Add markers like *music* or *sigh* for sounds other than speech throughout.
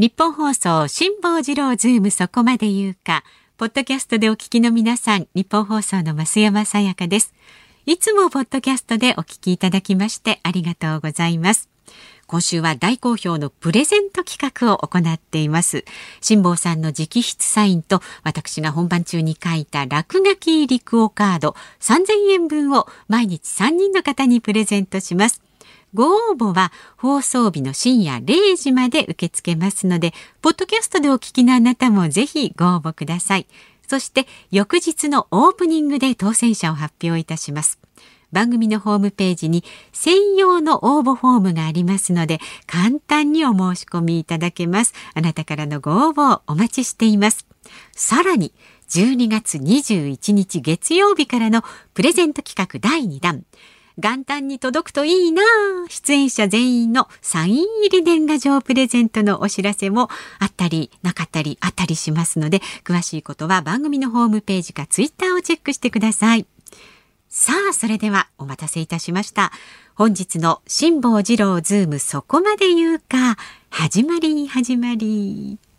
ニッポン放送辛坊治郎ズームそこまで言うか。ポッドキャストでお聞きの皆さんニッポン放送の増山さやかです。いつもポッドキャストでお聞きいただきましてありがとうございます。今週は大好評のプレゼント企画を行っています。辛坊さんの直筆サインと私が本番中に書いた落書き入りクオカード3000円分を毎日3人の方にプレゼントします。ご応募は放送日の深夜0時まで受け付けますので、ポッドキャストでお聞きのあなたもぜひご応募ください。そして翌日のオープニングで当選者を発表いたします。番組のホームページに専用の応募フォームがありますので簡単にお申し込みいただけます。あなたからのご応募をお待ちしています。さらに12月21日月曜日からのプレゼント企画第2弾。元旦に届くといいな。出演者全員のサイン入り年賀状プレゼントのお知らせもあったりなかったりあったりしますので詳しいことは番組のホームページかツイッターをチェックしてください。さあそれではお待たせいたしました。本日の辛坊治郎ズームそこまで言うか。始まり始まり。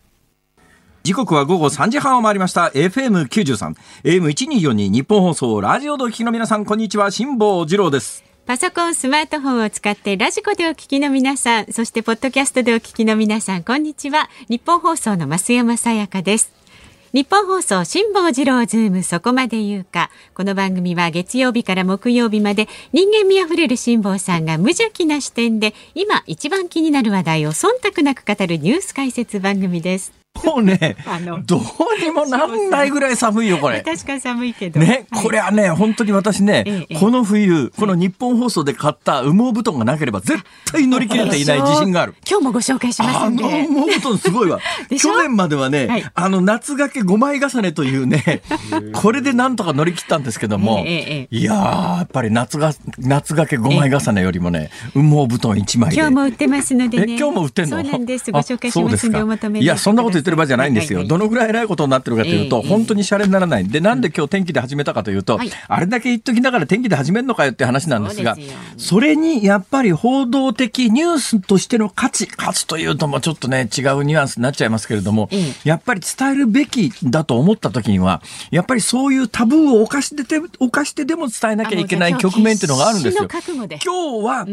時刻は午後3時半を回りました FM93 AM1242 ニッポン放送ラジオでお聞きの皆さんこんにちは辛坊治郎ですパソコン、スマートフォンを使ってラジコでお聞きの皆さん、そしてポッドキャストでお聞きの皆さん、こんにちは。ニッポン放送の増山さやかです。ニッポン放送辛坊治郎ズームそこまで言うか。この番組は月曜日から木曜日まで人間味あふれる辛坊さんが無邪気な視点で今一番気になる話題を忖度なく語るニュース解説番組です。もうね、*laughs* どうにもなんないぐらい寒いよ、これ。*laughs* 確かに寒いけど。ね、これはね、本当に私ね、この冬、この日本放送で買った羽毛布団がなければ絶対乗り切れていない自信がある。今日もご紹介します。あの羽毛布団すごいわ。*laughs* 去年まではね、あの夏掛け5枚重ねというね、これでなんとか乗り切ったんですけども、いやー、やっぱり夏が、夏掛け5枚重ねよりもね、羽毛布団1枚で。今日も売ってますのでね。今日も売ってんの？そうなんです。ご紹介しますんでお求めいや、そんなこと言ってる場合じゃないんですよ。どのぐらい偉いことになってるかというと、本当にシャレにならない。で、なんで今日天気で始めたかというと、あれだけ言っときながら天気で始めるのかよって話なんですが、それにやっぱり報道的ニュースとしての価値、価値というともちょっとね、違うニュアンスになっちゃいますけれども、やっぱり伝えるべきだと思った時には、やっぱりそういうタブーを犯してて、犯してでも伝えなきゃいけない局面っていうのがあるんですよ。今日は、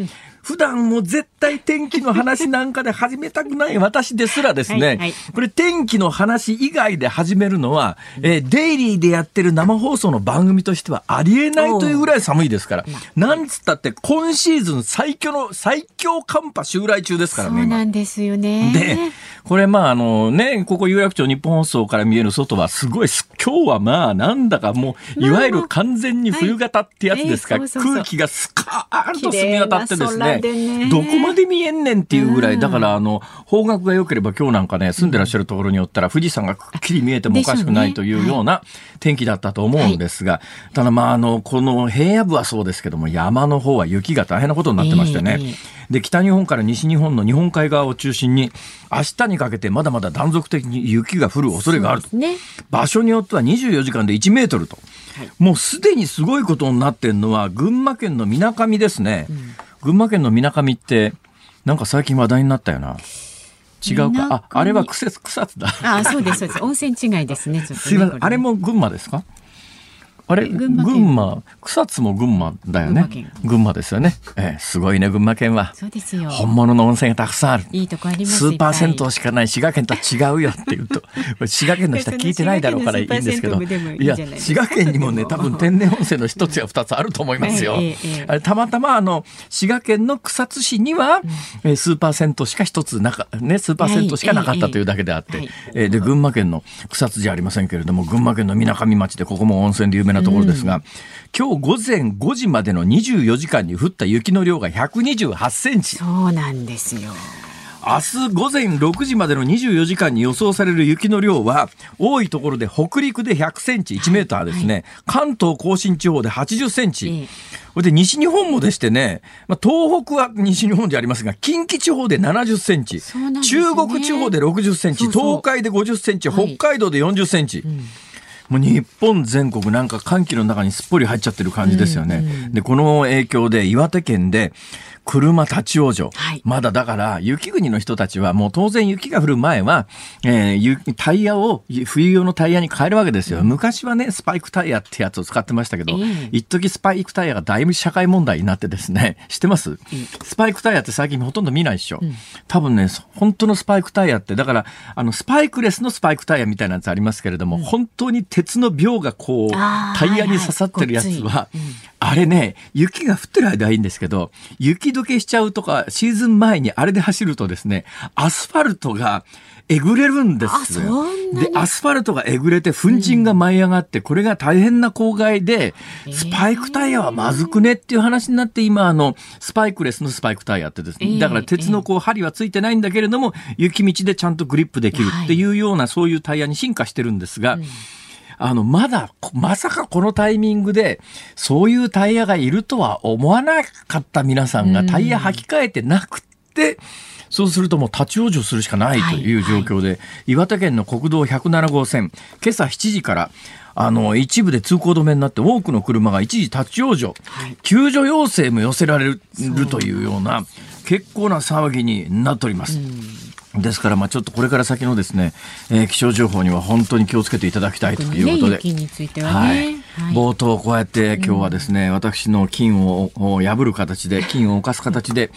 普段も絶対天気の話なんかで始めたくない私ですらですね、はいはい、これ天気の話以外で始めるのは、えー、デイリーでやってる生放送の番組としてはありえないというぐらい寒いですから、なんつったって今シーズン最強の、最強寒波襲来中ですからね。そうなんですよね。で、これまああのね、ここ有楽町日本放送から見える外はすごい、今日はまあなんだかもう、いわゆる完全に冬型ってやつですか、空気がスカーンと澄み渡ってですね、どこまで見えんねんっていうぐらい、だからあの、方角が良ければ今日なんかね、住んでらっしゃるところによったら富士山がくっきり見えてもおかしくないというような天気だったと思うんですが、ただまああの、この平野部はそうですけども、山の方は雪が大変なことになってましてね、で、北日本から西日本の日本海側を中心に、明日にかけてまだまだ断続的に雪が降る恐れがあると。ね、場所によっては24時間で1メートルと。はい、もうすでにすごいことになってるのは、群馬県のみなかみですね。うん、群馬県のみなかみって、なんか最近話題になったよな。違うか。あ、あれは草津、草津だ。あ、そうです、そうです。温泉違いですね。ねすいません。あれも群馬ですか？あれ群馬草津も群馬だよね。群馬ですよね、えー、すごいね群馬県は。そうですよ。本物の温泉がたくさんある。いいとこあります。スーパー銭湯しかない滋賀県とは違うよって言うと滋賀県の人は聞いてないだろうからいいんですけど。いや滋賀県にもね多分天然温泉の一つや二つあると思いますよ、あれたまたまあの滋賀県の草津市には、うん、スーパー銭湯しか一つなかねスーパー銭湯しかなかったというだけであって、えー、で群馬県の草津じゃありませんけれども群馬県のみなかみ町でここも温泉で有名ななところですが、うん、今日午前5時までの24時間に降った雪の量が128センチ。そうなんですよ。明日午前6時までの24時間に予想される雪の量は、多いところで北陸で100センチ、1メーターですね。はい、関東甲信地方で80センチ。これで西日本もでしてね、まあ、東北は西日本でありますが、近畿地方で70センチ、ね、中国地方で60センチ、東海で50センチ、北海道で40センチ。はいうんもう日本全国なんか寒気の中にすっぽり入っちゃってる感じですよね。で、この影響で岩手県で、車立ち往生。はい。まだだから、雪国の人たちはもう当然雪が降る前は、えー雪タイヤを冬用のタイヤに変えるわけですよ。昔はね、スパイクタイヤってやつを使ってましたけど、ええ。一時スパイクタイヤがだいぶ社会問題になってですね、*laughs* 知ってます、スパイクタイヤって最近ほとんど見ないでしょ。多分ね、本当のスパイクタイヤって、だから、あの、スパイクレスのスパイクタイヤみたいなやつありますけれども、本当に鉄の鋲がこう、タイヤに刺さってるやつはいはいは、あれね、雪が降ってる間はいいんですけど、雪解けしちゃうとか、シーズン前にあれで走るとですね、アスファルトがえぐれるんですよ。で、アスファルトがえぐれて粉塵が舞い上がって、これが大変な公害で、スパイクタイヤはまずくねっていう話になって、今、あの、スパイクレスのスパイクタイヤってですね、ええだから鉄のこう針はついてないんだけれども、雪道でちゃんとグリップできるっていうような、そういうタイヤに進化してるんですが、あの、まだ、こまさかこのタイミングで、そういうタイヤがいるとは思わなかった皆さんがタイヤ履き替えてなくって、そうするともう立ち往生するしかないという状況で、岩手県の国道107号線、今朝7時から、あの、一部で通行止めになって多くの車が一時立ち往生、救助要請も寄せられるというような、結構な騒ぎになっております。ですから、まあちょっとこれから先のですね、えー気象情報には本当に気をつけていただきたいということで。ね、雪についてははいね。はい冒頭こうやって今日はですね、私の金をを破る形で、*laughs* 金を犯す形で、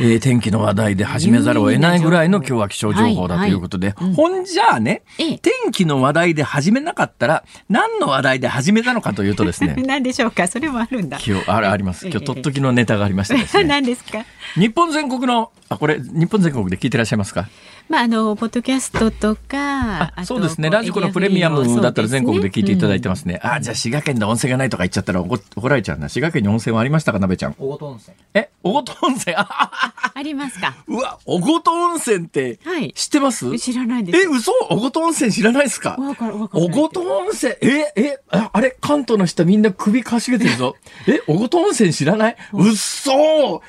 えー天気の話題で始めざるを得ないぐらいの今日は気象情報だということで、ほんじゃあね、ええ。天気の話題で始めなかったら、何の話題で始めたのかというとですね、*laughs* 何でしょうか？それもあるんだ。今日、あれあります。今日、ええとっときのネタがありましてですね。*laughs* 何ですか？日本全国の、あ、これ、日本全国で聞いてらっしゃいますか？まあ、あの、ポッドキャストとか、あそうですね。ラジコのプレミアムだったら全国で聞いていただいてますすね。あ、じゃあ滋賀県で温泉がないとか言っちゃったら怒怒られちゃうな。滋賀県に温泉はありましたか、なべちゃん。小琴温泉。え、小琴温泉？あ *laughs* ありますかうわ、小琴温泉ってはい知ってます、知らないです。え、嘘？小琴温泉知らないですか？わかるわかる小琴温泉？え、え、ああれ関東の人みんな首かしげてるぞ。え、小琴温泉知らない？うっそ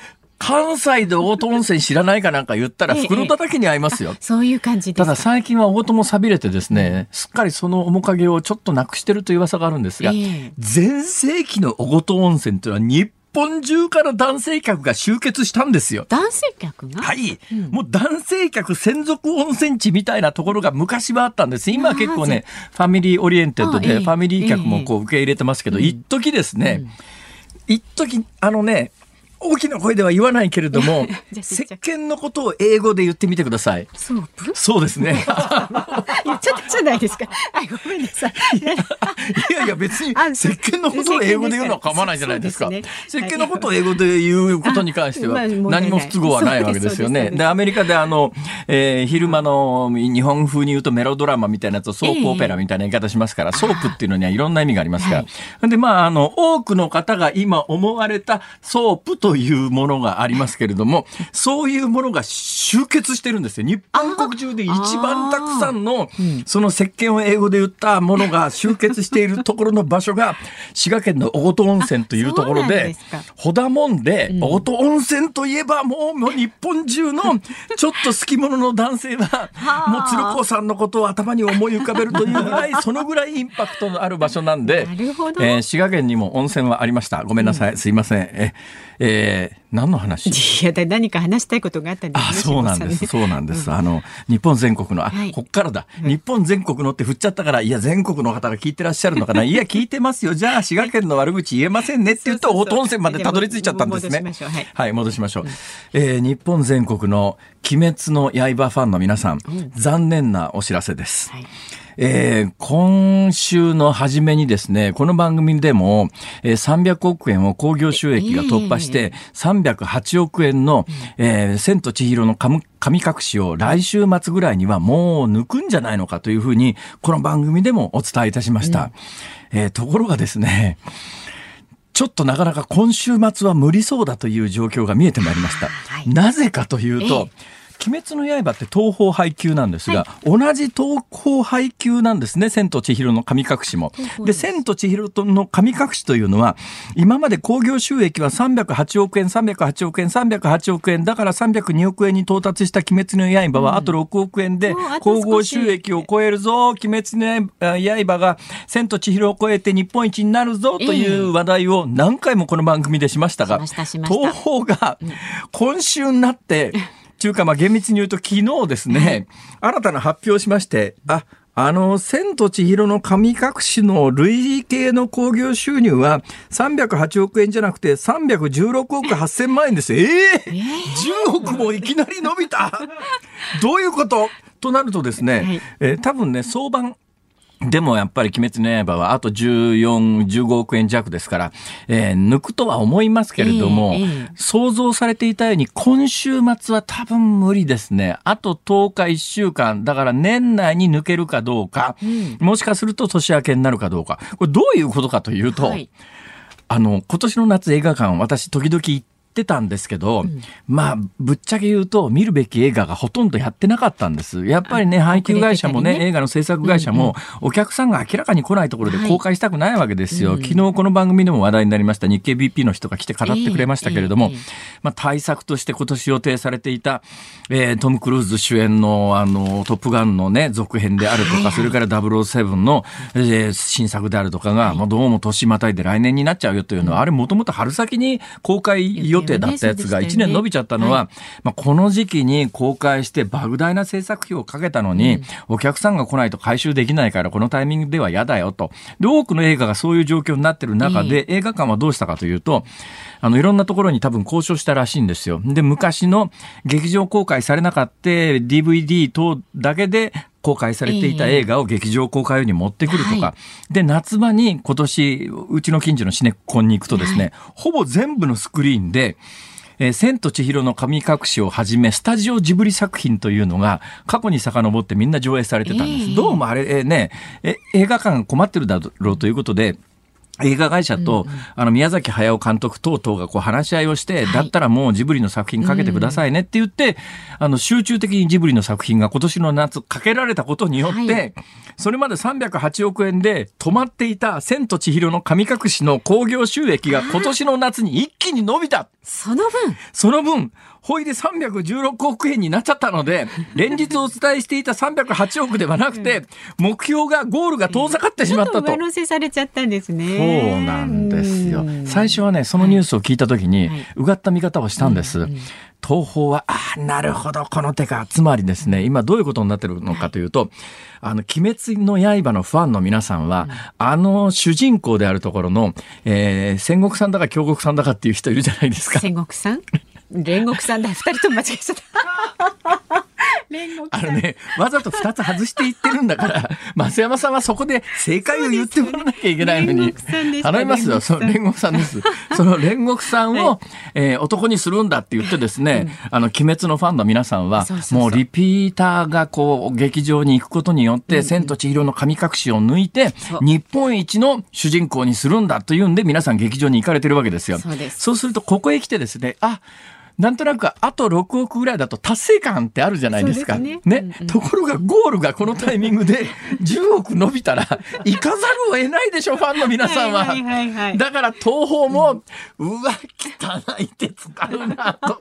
関西で小琴温泉知らないかなんか言ったらええ袋叩きに合いますよ。そういう感じですか。ただ最近は大友も錆びれてですね、すっかりその面影をちょっとなくしてるという噂があるんですが、ええ全盛期の小琴温泉というのは日本中から男性客が集結したんですよ。男性客が？はい、もう男性客専属温泉地みたいなところが昔はあったんです。今は結構ね、 family oriented で、ファミリー客もこう受け入れてますけど、一時ですね、一時あのね、大きな声では言わないけれども *laughs* 石鹸のことを英語で言ってみてください。ソープ？そうですね。*laughs* 言っちゃったじゃないですか。あ、ごめんなさい。いやいや別にあ石鹸のことを英語で言うのは構わないじゃないですか。石鹸のことを英語で言うことに関しては何も不都合はないわけですよね。でアメリカであの、えー昼間の日本風に言うとメロドラマみたいなやつをソープオペラみたいな言い方しますから、ソープっていうのにはいろんな意味がありますから。で、まあ、あの、多くの方が今思われたソープというものがありますけれども、そういうものが集結してるんですよ。日本国中で一番たくさんの、その石鹸を英語で言ったものが集結しているところの場所が、滋賀県の小琴温泉というところでほだもんで、小琴温泉といえばもうもう日本中のちょっと好き者の男性は、もう鶴子さんのことを頭に思い浮かべるというぐらい、*laughs* そのぐらいインパクトのある場所なんで、えー滋賀県にも温泉はありました。ごめんなさい。すいません。え、えー何の話？*laughs* いや、だ何か話したいことがあったんですあ、そうなんです。そうなんです。あの、日本全国の、あ、はいこっからだ。日本全国のって振っちゃったから、いや、全国の方が聞いてらっしゃるのかな。*laughs* いや、聞いてますよ。じゃあ、滋賀県の悪口言えませんねって言って、大戸温泉までたどり着いちゃったんですね。戻しましょうはいはい、戻しましょう。えー日本全国の鬼滅の刃ファンの皆さん、残念なお知らせです。はいえー今週の初めにですね、この番組でも、えー300億円を興行収益が突破して、308億円の、えー千と千尋の神神隠しを来週末ぐらいにはもう抜くんじゃないのかというふうに、この番組でもお伝えいたしました。えーところがですね、ちょっとなかなか今週末は無理そうだという状況が見えてまいりました。はいなぜかというと、え鬼滅の刃って東宝配給なんですが、はい、同じ東宝配給なんですね、千と千尋の神隠しも。で、千と千尋の神隠しというのは、今まで興行収益は308億円、308億円、308億円、だから302億円に到達した鬼滅の刃は、あと6億円で、興行収益を超えるぞ、鬼滅の刃が千と千尋を超えて日本一になるぞという話題を何回もこの番組でしましたが、東宝が今週になって、*laughs* ちゅうか、まあ厳密に言うと昨日ですね、新たな発表しまして、あ、あの、千と千尋の神隠しの累計の興行収入は308億円じゃなくて316億8000万円です。ええー、10億もいきなり伸びた。どういうこと？となるとですね、はい、えー、多分ね、相場でもやっぱり鬼滅の刃はあと14、15億円弱ですから、えー、抜くとは思いますけれども、想像されていたように今週末は多分無理ですね。あと10日1週間、だから年内に抜けるかどうか、うん、もしかすると年明けになるかどうか。これどういうことかというと、はい、あの、今年の夏映画館、私時々行ってってたんですけど、うん、まあ、ぶっちゃけ言うと、見るべき映画がほとんどやってなかったんです。やっぱりね、配給会社もね、ね映画の制作会社も、お客さんが明らかに来ないところで公開したくないわけですよ。はい、昨日この番組でも話題になりました。日経 BP の人が来て語ってくれましたけれども、えーえー、まあ、対策として今年予定されていた、えー、トム・クルーズ主演の、あの、トップガンのね、続編であるとか、それから007の、えー、新作であるとかが、まあ、どうも年またいで来年になっちゃうよというのは、あれもともと春先に公開予定だったやつが1年伸びちゃったのは、はい、まあ、この時期に公開して莫大な制作費をかけたのに、うん、お客さんが来ないと回収できないからこのタイミングでは嫌だよと。で、多くの映画がそういう状況になってる中で、映画館はどうしたかというと、あの、いろんなところに多分交渉したらしいんですよ。で、昔の劇場公開されなかった DVD 等だけで公開されていた映画を劇場公開用に持ってくるとか、はい、で、夏場に今年、うちの近所のシネコンに行くとですね、はい、ほぼ全部のスクリーンで、えー、千と千尋の神隠しをはじめ、スタジオジブリ作品というのが過去に遡ってみんな上映されてたんです。えー、どうもあれ、えー、ね、え、映画館困ってるだろうということで、映画会社と、うんうん、あの、宮崎駿監督等々がこう話し合いをして、はい、だったらもうジブリの作品かけてくださいねって言って、うん、あの、集中的にジブリの作品が今年の夏かけられたことによって、はい、それまで308億円で止まっていた千と千尋の神隠しの興行収益が今年の夏に一気に伸びた。その分。その分、ほいで316億円になっちゃったので、*laughs* 連日お伝えしていた308億ではなくて、目標が、ゴールが遠ざかってしまったと。上乗せされちゃったんですね。そうなんですよ。最初はね、そのニュースを聞いたときに、うがった見方をしたんです。東宝は、ああ、なるほど、この手か。つまりですね、今どういうことになってるのかというと、あの、鬼滅の刃のファンの皆さんは、うん、あの主人公であるところの、えー、戦国さんだか京極さんだかっていう人いるじゃないですか。戦国さん？煉獄さんだ。二人とも間違えちゃった。あのね、わざと二つ外していってるんだから、増山さんはそこで正解を言ってもらわなきゃいけないのに。頼みますよ、その煉獄さんです。その煉獄さんを、はい、えー、男にするんだって言ってですね、うん、あの、鬼滅のファンの皆さんは、もうリピーターがこう、劇場に行くことによって、うん、千と千尋の神隠しを抜いて、日本一の主人公にするんだというんで、皆さん劇場に行かれてるわけですよ。そうそうすると、ここへ来てですね、あ、なんとなくあと6億ぐらいだと達成感ってあるじゃないですか。すね、ねうんうん、ところがゴールがこのタイミングで10億伸びたら行かざるを得ないでしょ、ファンの皆さんは。はいはいはいはい、だから東宝も、うん、うわ、汚い手使うなと。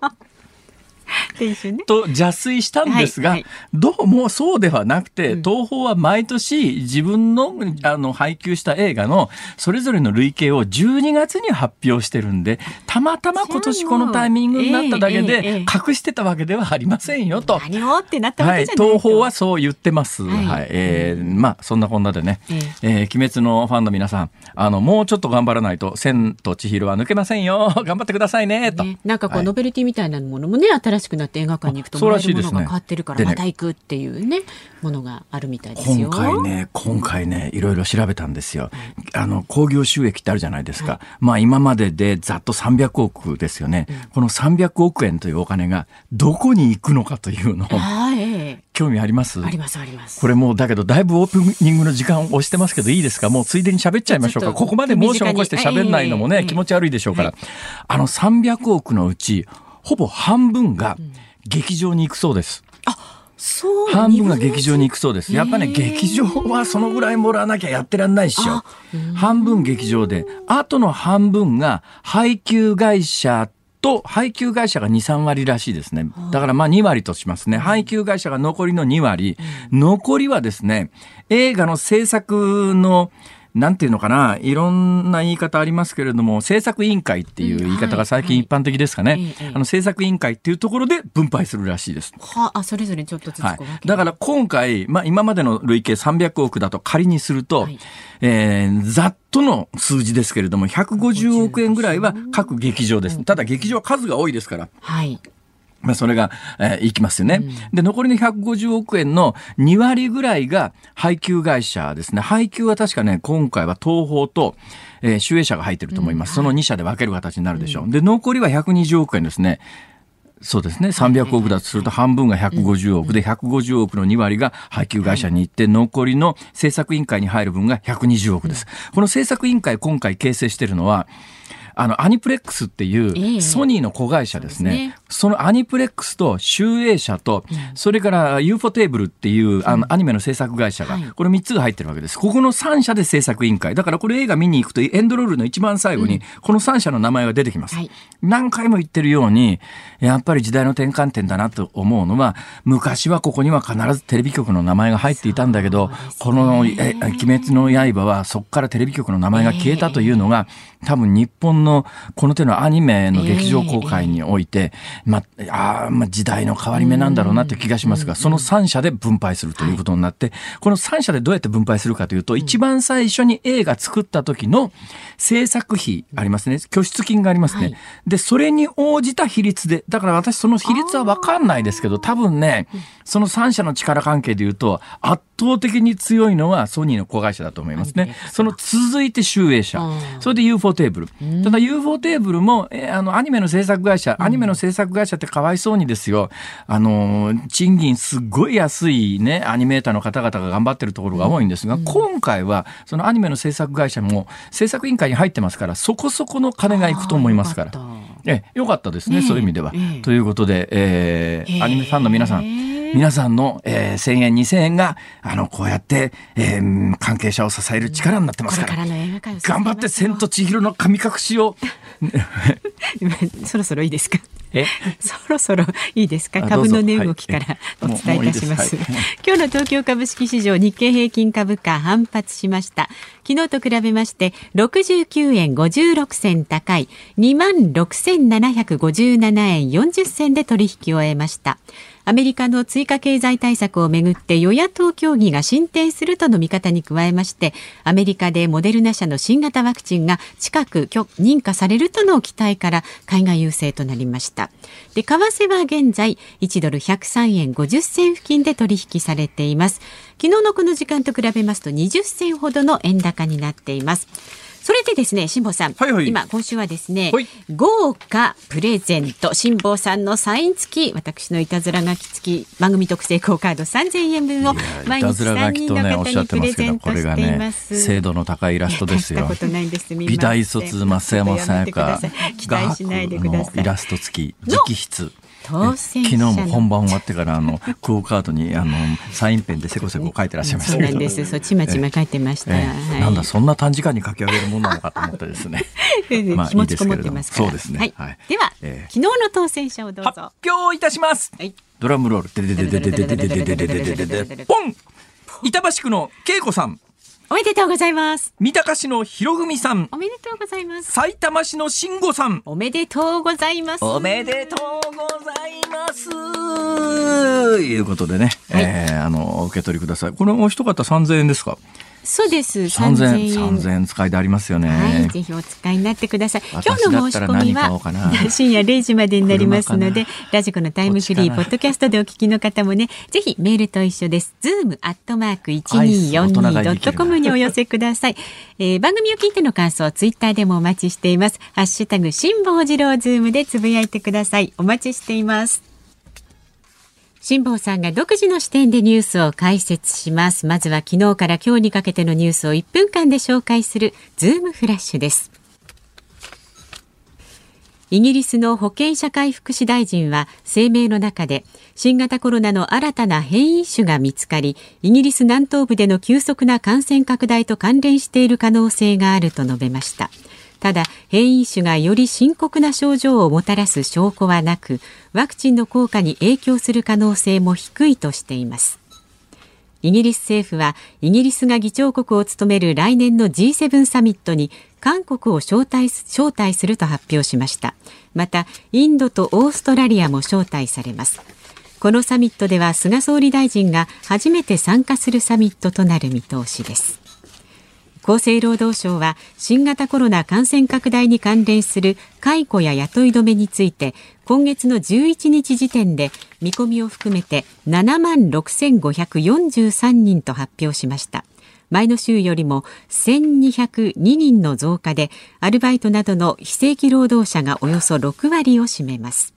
と邪推したんですが、はいはい、どうもそうではなくて、うん、東宝は毎年自分のあの配給した映画のそれぞれの累計を12月に発表してるんで、たまたま今年このタイミングになっただけで隠してたわけではありませんよと。何をってなったわけじゃない、はい、東宝はそう言ってます。はい、はい、えー、まあそんなこんなでね、えー、えー、鬼滅のファンの皆さん、あのもうちょっと頑張らないと千と千尋は抜けませんよ。頑張ってくださいねと。ね、なんかこう、ノベルティみたいなものもね新しくなって映画館に行くともらえるものが変わってるからまた行くっていうねものがあるみたいですよ。今回ね今回ねいろいろ調べたんですよ。あの興行収益ってあるじゃないですか。はい、まあ今まででざっと300億ですよね、うん、この300億円というお金がどこに行くのかというのを、興味あります？ありますあります。これもうだけどだいぶオープニングの時間を押してますけどいいですか？もうついでに喋っちゃいましょうか。ここまでモーション起こして喋んないのもね、気持ち悪いでしょうから、あの300億のうちほぼ半分が、劇場に行くそうです。そう半分が劇場に行くそうです。やっぱね、劇場はそのぐらいもらわなきゃやってらんないっしょ。半分劇場で、あとの半分が配給会社と配給会社が2、3割らしいですね。だからまあ2割としますね。配給会社が残りの2割。残りはですね、映画の制作のなんていうのかな、いろんな言い方ありますけれども、制作委員会っていう言い方が最近一般的ですかね。はいはい、あの、制作委員会っていうところで分配するらしいです。はあ、それぞれちょっとずつ、はい、だから今回、まあ今までの累計300億だと仮にすると、はい、えー、ざっとの数字ですけれども、150億円ぐらいは各劇場です。ただ劇場は数が多いですから。はい。まあ、それが、えー、いきますよね、うん、で、残りの150億円の2割ぐらいが配給会社ですね。配給は確かね、今回は東宝と、えー、集英社が入ってると思います。うん、その2社で分ける形になるでしょう。うん、で、残りは120億円ですね。そうですね。300億だとすると半分が150億で、150億の2割が配給会社に行って、残りの政策委員会に入る分が120億です。この政策委員会今回形成しているのは、あの、アニプレックスっていうソニーの子会社ですね。そのアニプレックスと集英社と、それから UFO テーブルっていうあのアニメの制作会社が、これ3つが入ってるわけです。ここの3社で制作委員会。だからこれ映画見に行くとエンドロールの一番最後にこの3社の名前が出てきます。何回も言ってるように、やっぱり時代の転換点だなと思うのは、昔はここには必ずテレビ局の名前が入っていたんだけど、このえ鬼滅の刃はそこからテレビ局の名前が消えたというのが、多分日本のこの手のアニメの劇場公開において、まあ、あまあ、時代の変わり目なんだろうなって気がしますが、その3社で分配するということになって、この3社でどうやって分配するかというと、一番最初に映画作った時の制作費ありますね。拠出金がありますね。で、それに応じた比率で、だから私その比率はわかんないですけど、多分ね、その3社の力関係で言うと、圧倒的に強いのはソニーの子会社だと思いますね。その続いて集英社。それで UFO テーブル。ただ UFO テーブルも、えー、あの、アニメの制作会社、アニメの制作会社ってかわいそうにですよ。あの、賃金すっごい安いね、アニメーターの方々が頑張ってるところが多いんですが、今回はそのアニメの制作会社も制作委員会に入ってますから、そこそこの金がいくと思いますから。え、よかったですね、そういう意味では。ということで、えー、アニメファンの皆さん、皆さんの、えー、1000円、2000円が、あの、こうやって、えー、関係者を支える力になってますから。頑張って千と千尋の神隠しを。*laughs* そろそろいいですか？え？そろそろいいですか？株の値動きからお伝えいたします、はいいい。す今日の東京株式市場日経平均株価反発しました。昨日と比べまして69円56銭高い。2万6757円40銭で取引を終えましたアメリカの追加経済対策をめぐって与野党協議が進展するとの見方に加えましてアメリカでモデルナ社の新型ワクチンが近く認可されるとの期待から海外優勢となりました。で為替は現在1ドル103円50銭付近で取引されています。昨日のこの時間と比べますと20銭ほどの円高になっています。それでですね辛坊さん、はいはい、今今週はですね、はい、豪華プレゼント辛坊さんのサイン付き私のいたずら書き付き番組特製クオカード3000円分を毎日3人の方にプレゼントしています、ね、精度の高いイラストですよ。美大卒増山さやか期待しないでください。イラスト付き直筆当選昨日も本番終わってからあのクオカードにあのサインペンでせこせこ書いてらっしゃいました。そうなんです *laughs* そうちまちま書いてました、ええなんだそんな短時間に書き上げるものなのかと思ってですね。*laughs* まあ気持ちこもってますそうですね、はい、では、えー、昨日の当選者をどうぞ。発表いたします、はい、ドラムロール。ででででででででででででででポン板橋区の恵子さんおめでとうございます。三鷹市の広文さん。おめでとうございます。埼玉市の慎吾さん。おめでとうございます。おめでとうございます。ということでね、はい、えー、あの、受け取りください。これも一方三千円ですか？そうです。三千三千円使いでありますよね。はい、ぜひお使いになってください。今日の申し込みは深夜零時までになりますので、ラジコのタイムフリーポッドキャストでお聞きの方もね、ぜひメールと一緒です。ズームアットマーク一二四二ドットコムにお寄せください。えー、番組を聞いての感想、ツイッターでもお待ちしています。ハッシュタグ辛坊治郎ズームでつぶやいてください。お待ちしています。辛坊さんが独自の視点でニュースを解説します。まずは昨日から今日にかけてのニュースを1分間で紹介するズームフラッシュです。イギリスの保健社会福祉大臣は声明の中で新型コロナの新たな変異種が見つかりイギリス南東部での急速な感染拡大と関連している可能性があると述べましたただ変異種がより深刻な症状をもたらす証拠はなくワクチンの効果に影響する可能性も低いとしています。イギリス政府はイギリスが議長国を務める来年の G7 サミットに韓国を招待招待すると発表しました。またインドとオーストラリアも招待されます。このサミットでは菅総理大臣が初めて参加するサミットとなる見通しです。厚生労働省は新型コロナ感染拡大に関連する解雇や雇い止めについて今月の11日時点で見込みを含めて7万6543人と発表しました。前の週よりも1202人の増加でアルバイトなどの非正規労働者がおよそ6割を占めます。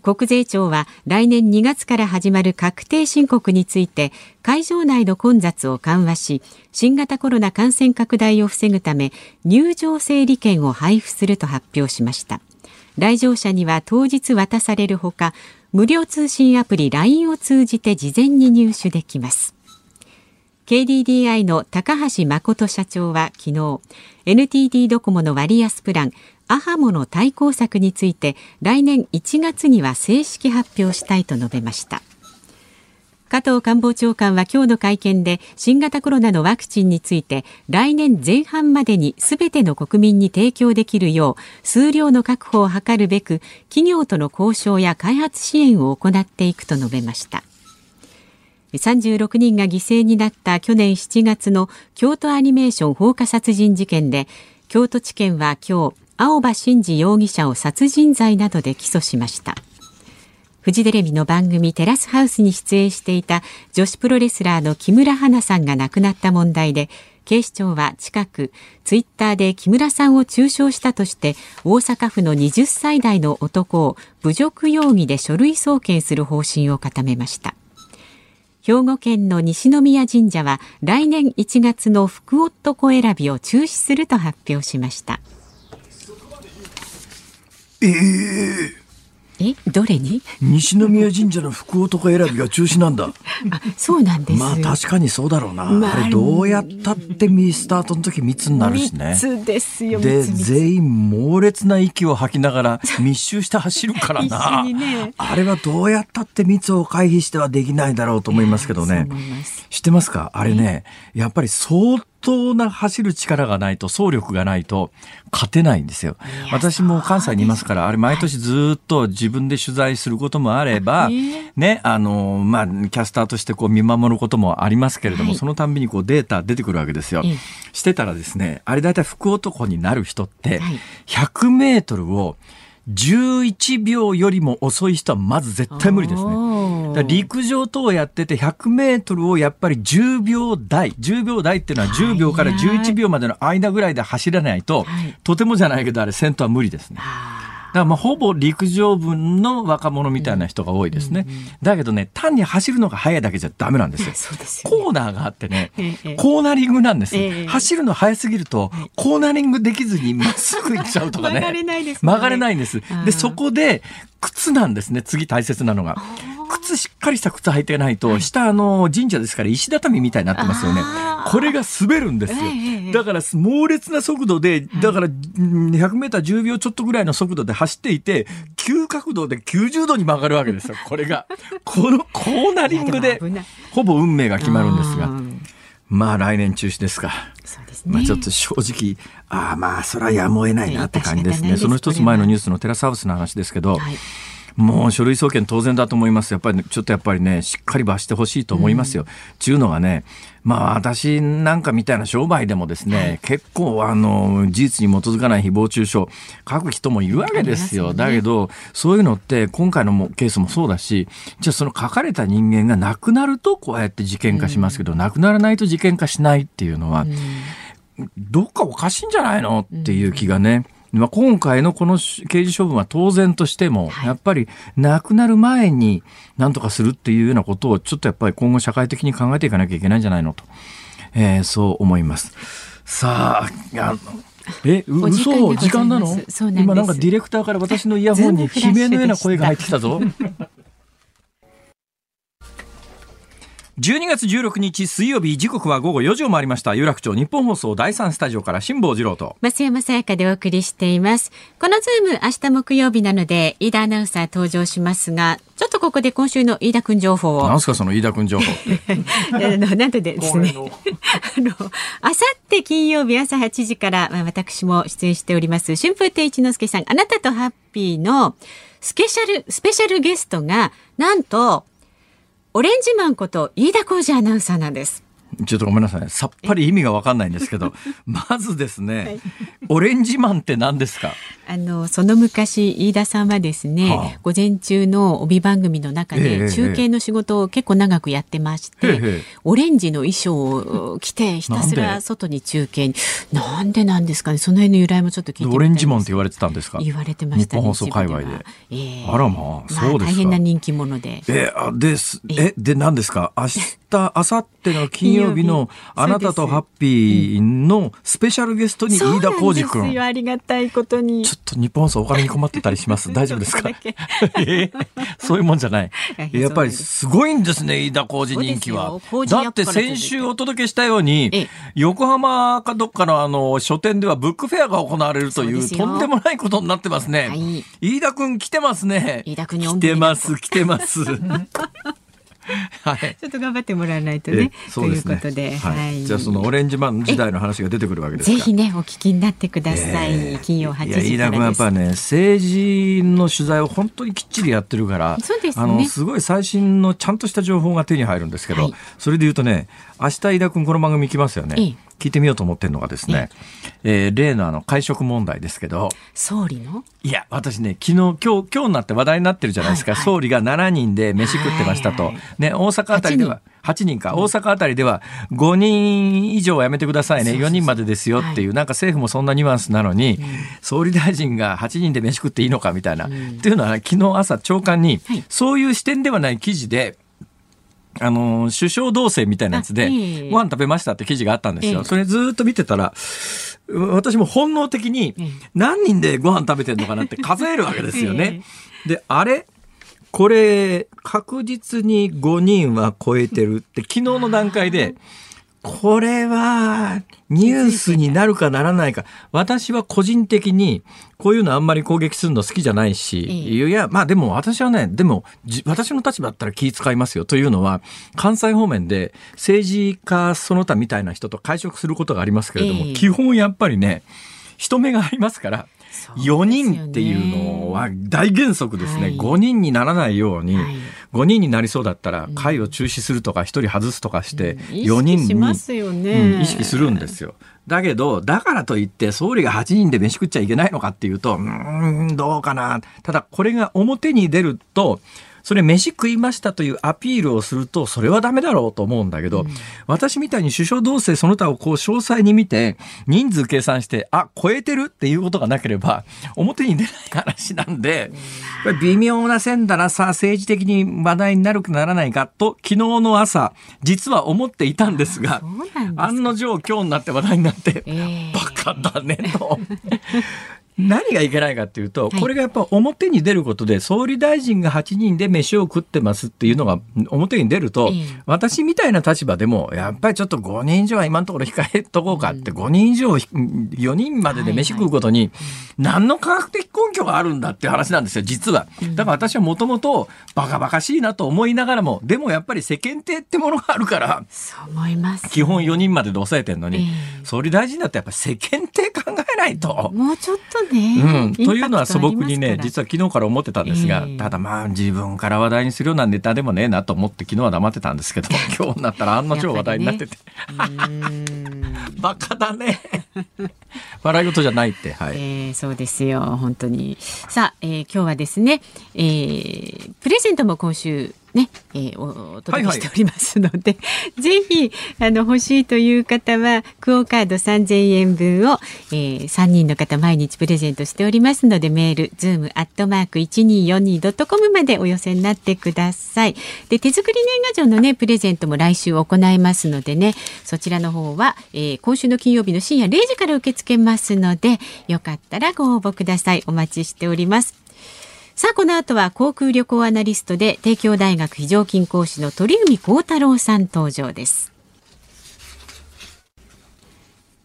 国税庁は来年2月から始まる確定申告について会場内の混雑を緩和し新型コロナ感染拡大を防ぐため入場整理券を配布すると発表しました。来場者には当日渡されるほか無料通信アプリ LINE を通じて事前に入手できます。KDDI の高橋誠社長は昨日 NTT ドコモの割安プランアハモの対抗策について来年1月には正式発表したいと述べました。加藤官房長官は今日の会見で新型コロナのワクチンについて来年前半までにすべての国民に提供できるよう数量の確保を図るべく企業との交渉や開発支援を行っていくと述べました。36人が犠牲になった去年7月の京都アニメーション放火殺人事件で京都地検は今日青葉真司容疑者を殺人罪などで起訴しました。フジテレビの番組テラスハウスに出演していた女子プロレスラーの木村花さんが亡くなった問題で警視庁は近くツイッターで木村さんを中傷したとして大阪府の20歳代の男を侮辱容疑で書類送検する方針を固めました。兵庫県の西宮神社は来年1月の福男選びを中止すると発表しました。ええー。えどれに？西宮神社の福男選びが中止なんだ。*laughs* あそうなんです。まあ確かにそうだろうな、まあ、あれどうやったってミスタートの時密になるしね。密ですよで全員猛烈な息を吐きながら *laughs* 密集して走るからな、ね、あれはどうやったって密を回避してはできないだろうと思いますけどね。知ってますか？あれねやっぱり相当な走る力がないと、走力がないと勝てないんですよ。私も関西にいますから、あれ毎年ずっと自分で取材することもあれば、ね、あの、まあ、キャスターとしてこう見守ることもありますけれども、そのたんびにこうデータ出てくるわけですよ。してたらですね、あれ大体福男になる人って、100メートルを11秒よりも遅い人はまず絶対無理ですね。陸上等をやってて100メートルをやっぱり10秒台、10秒台っていうのは10秒から11秒までの間ぐらいで走らないと、とてもじゃないけどあれ先頭は無理ですね。だからまあほぼ陸上部の若者みたいな人が多いですね。うんうんうん、だけどね、単に走るのが速いだけじゃダメなんですよ。すよね、コーナーがあってね、ええ、コーナリングなんです、え、走るの速すぎると、コーナリングできずにまっすぐ行っちゃうとかね。曲がれないです、ね、曲がれないんです。で、そこで、靴なんですね、次大切なのが。靴しっかりした靴履いてないと、下あの神社ですから石畳みたいになってますよね。これが滑るんですよ。だから猛烈な速度で、だから100メーター10秒ちょっとぐらいの速度で走っていて、急角度で90度に曲がるわけですよ。*laughs* これが。このコーナリングで、ほぼ運命が決まるんですが。まあ来年中止ですか。そうですね。まあちょっと正直、ああまあそれはやむを得ないなって感じですね。その一つ前のニュースのテラスハウスの話ですけど、はいもう書類送検当然だと思います。やっぱり、ね、ちょっとやっぱりね、しっかり罰してほしいと思いますよ。ち、ゅうのがね、まあ私なんかみたいな商売でもですね、はい、結構あの、事実に基づかない誹謗中傷書く人もいるわけですよ。すね、だけど、そういうのって今回のケースもそうだし、じゃあその書かれた人間が亡くなるとこうやって事件化しますけど、うん、亡くならないと事件化しないっていうのは、うん、どっかおかしいんじゃないの？っていう気がね、うんまあ、今回のこの刑事処分は当然としても、やっぱり亡くなる前に何とかするっていうようなことをちょっとやっぱり今後社会的に考えていかなきゃいけないんじゃないのと、えー、そう思います。さあ、あえ、う嘘時間なの？今なんかディレクターから私のイヤホンに悲鳴のような声が入ってきたぞ。12月16日水曜日時刻は午後4時を回りました。有楽町日本放送第3スタジオから辛坊治郎と。増山さやかでお送りしています。このズーム明日木曜日なので飯田アナウンサー登場しますがちょっとここで今週の飯田くん情報を。なんすかその飯田くん情報 *laughs* あのなんとですね。*laughs* *laughs* あの。あさって金曜日朝8時から、まあ、私も出演しております春風亭一之輔さん。あなたとハッピーのスペシャルスペシャルゲストがなんとオレンジマンこと飯田浩司アナウンサーなんです。ちょっとごめんなさい。さっぱり意味がわかんないんですけど、まずですね、はい、オレンジマンって何ですか？あの、その昔、飯田さんはですね、はあ、午前中の帯番組の中で中継の仕事を結構長くやってまして、ええ、オレンジの衣装を着てひたすら外に中継に、なんでなんですかね、その辺の由来もちょっと聞いてオレンジマンって言われてたんですか？言われてましたね。日本放送界隈で。えー、あらまあ、そうですか。大変な人気者で。えー、です。え、で、何ですか？明日、明後日の金曜曜日のあなたとハッピーのスペシャルゲストに飯田浩二君。ありがたいことに。ちょっと日本放送お金に困ってたりします。*laughs* 大丈夫ですか？*laughs* えー、そういうもんじゃない。*laughs* やっぱりすごいんですね、飯田浩二人気は。だって先週お届けしたように、横浜かどっかのあの書店ではブックフェアが行われるというとんでもないことになってますね。はい、飯田君来てますね。飯田君に来てます、来てます。はい、ちょっと頑張ってもらわないとね。そうですねということで、はい、じゃあそのオレンジマン時代の話が出てくるわけですぜひねお聞きになってください。えー、金曜8時から飯田君やっぱね政治の取材を本当にきっちりやってるから、そうです、ね、あのすごい最新のちゃんとした情報が手に入るんですけど、はい、それで言うとね明日飯田君この番組行きますよね。えー聞いてみようと思ってるのがですね、えー、例のあの会食問題ですけど。総理の？いや私ね昨日今日今日になって話題になってるじゃないですか、はいはい、総理が7人で飯食ってましたと、はいはい、ね、大阪あたりでは8人。か、大阪あたりでは5人以上はやめてくださいね、4人までですよっていう、なんか政府もそんなニュアンスなのに、総理大臣が8人で飯食っていいのかみたいな。っていうのは、昨日朝長官に、そういう視点ではない記事で、あの、首相同棲みたいなやつで、ご飯食べましたって記事があったんですよ。それずっと見てたら、私も本能的に何人でご飯食べてるのかなって数えるわけですよね。*laughs* で、あれ？これ、確実に5人は超えてるって昨日の段階で、これはニュースになるかならないか。私は個人的にこういうのあんまり攻撃するの好きじゃないし、いや、まあでも私はね、でも私の立場だったら気遣いますよというのは、関西方面で政治家その他みたいな人と会食することがありますけれども、基本やっぱりね、人目がありますから、4人っていうのは大原則ですね。はい、5人にならないように、はい、5人になりそうだったら会を中止するとか1人外すとかして4人に、うん、意識するんですよ。だけど、だからといって総理が8人で飯食っちゃいけないのかっていうと、うん、どうかな。ただこれが表に出ると、それ飯食いましたというアピールをすると、それはダメだろうと思うんだけど、うん、私みたいに首相同棲その他をこう詳細に見て、人数計算して、あ、超えてるっていうことがなければ、表に出ない話なんで、これ微妙な線だなさ、政治的に話題になるかならないかと、昨日の朝、実は思っていたんですが、案の定今日になって話題になって、えー、バカだねと。何がいけないかっていうと、これがやっぱ表に出ることで、総理大臣が8人で飯を食ってますっていうのが表に出ると、私みたいな立場でも、やっぱりちょっと5人以上は今のところ控えとこうかって、5人以上、4人までで飯食うことに、何の科学的根拠があるんだっていう話なんですよ、実は。だから私はもともとバカバカしいなと思いながらも、でもやっぱり世間体ってものがあるから、そう思います。基本4人までで抑えてるのに、総理大臣だってやっぱ世間体考えないと。もうちょっとね。うん、というのは素朴にね、実は昨日から思ってたんですが、えー、ただまあ自分から話題にするようなネタでもねえなと思って昨日は黙ってたんですけど、*laughs* 今日になったらあんな超話題になってて。*laughs* バカだね。*laughs* 笑い事じゃないって。はい。えー、そうですよ、本当に。さあ、えー、今日はですね、えー、プレゼントも今週ね、えー、お届けしておりますので、はいはい、ぜひあの欲しいという方はクオカード3000円分を、えー、3人の方毎日プレゼントしておりますのでメールズームアットマーク 1242.com までお寄せになってください。で手作り年賀状のねプレゼントも来週行いますのでねそちらの方は、えー、今週の金曜日の深夜0時から受け付けますのでよかったらご応募くださいお待ちしております。さあこの後は航空旅行アナリストで帝京大学非常勤講師の鳥海高太郎さん登場です。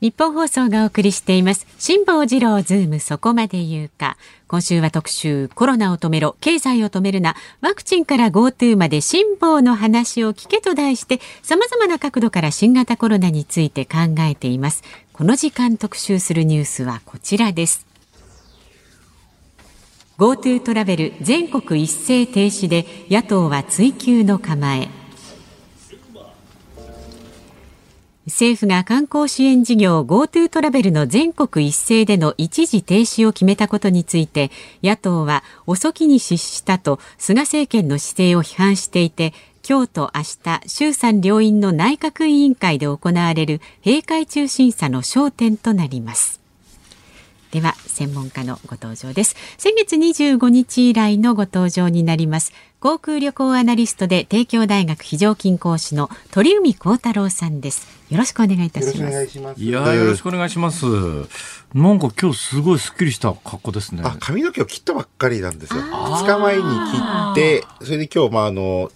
日本放送がお送りしています。辛坊治郎ズームそこまで言うか。今週は特集コロナを止めろ経済を止めるな。ワクチンから GoTo まで辛坊の話を聞けと題して様々な角度から新型コロナについて考えています。この時間特集するニュースはこちらです。GoTo トラベル全国一斉停止で野党は追及の構え。政府が観光支援事業 GoTo トラベルの全国一斉での一時停止を決めたことについて野党は遅きに失したと菅政権の姿勢を批判していて今日と明日衆参両院の内閣委員会で行われる閉会中審査の焦点となります。では専門家のご登場です。先月25日以来のご登場になります。航空旅行アナリストで帝京大学非常勤講師の鳥海高太郎さんです。よろしくお願いいたします。いやよろしくお願いします。なんか今日すごいすっきりした格好ですね。あ髪の毛を切ったばっかりなんですよ。2日前に切ってそれで今日まああの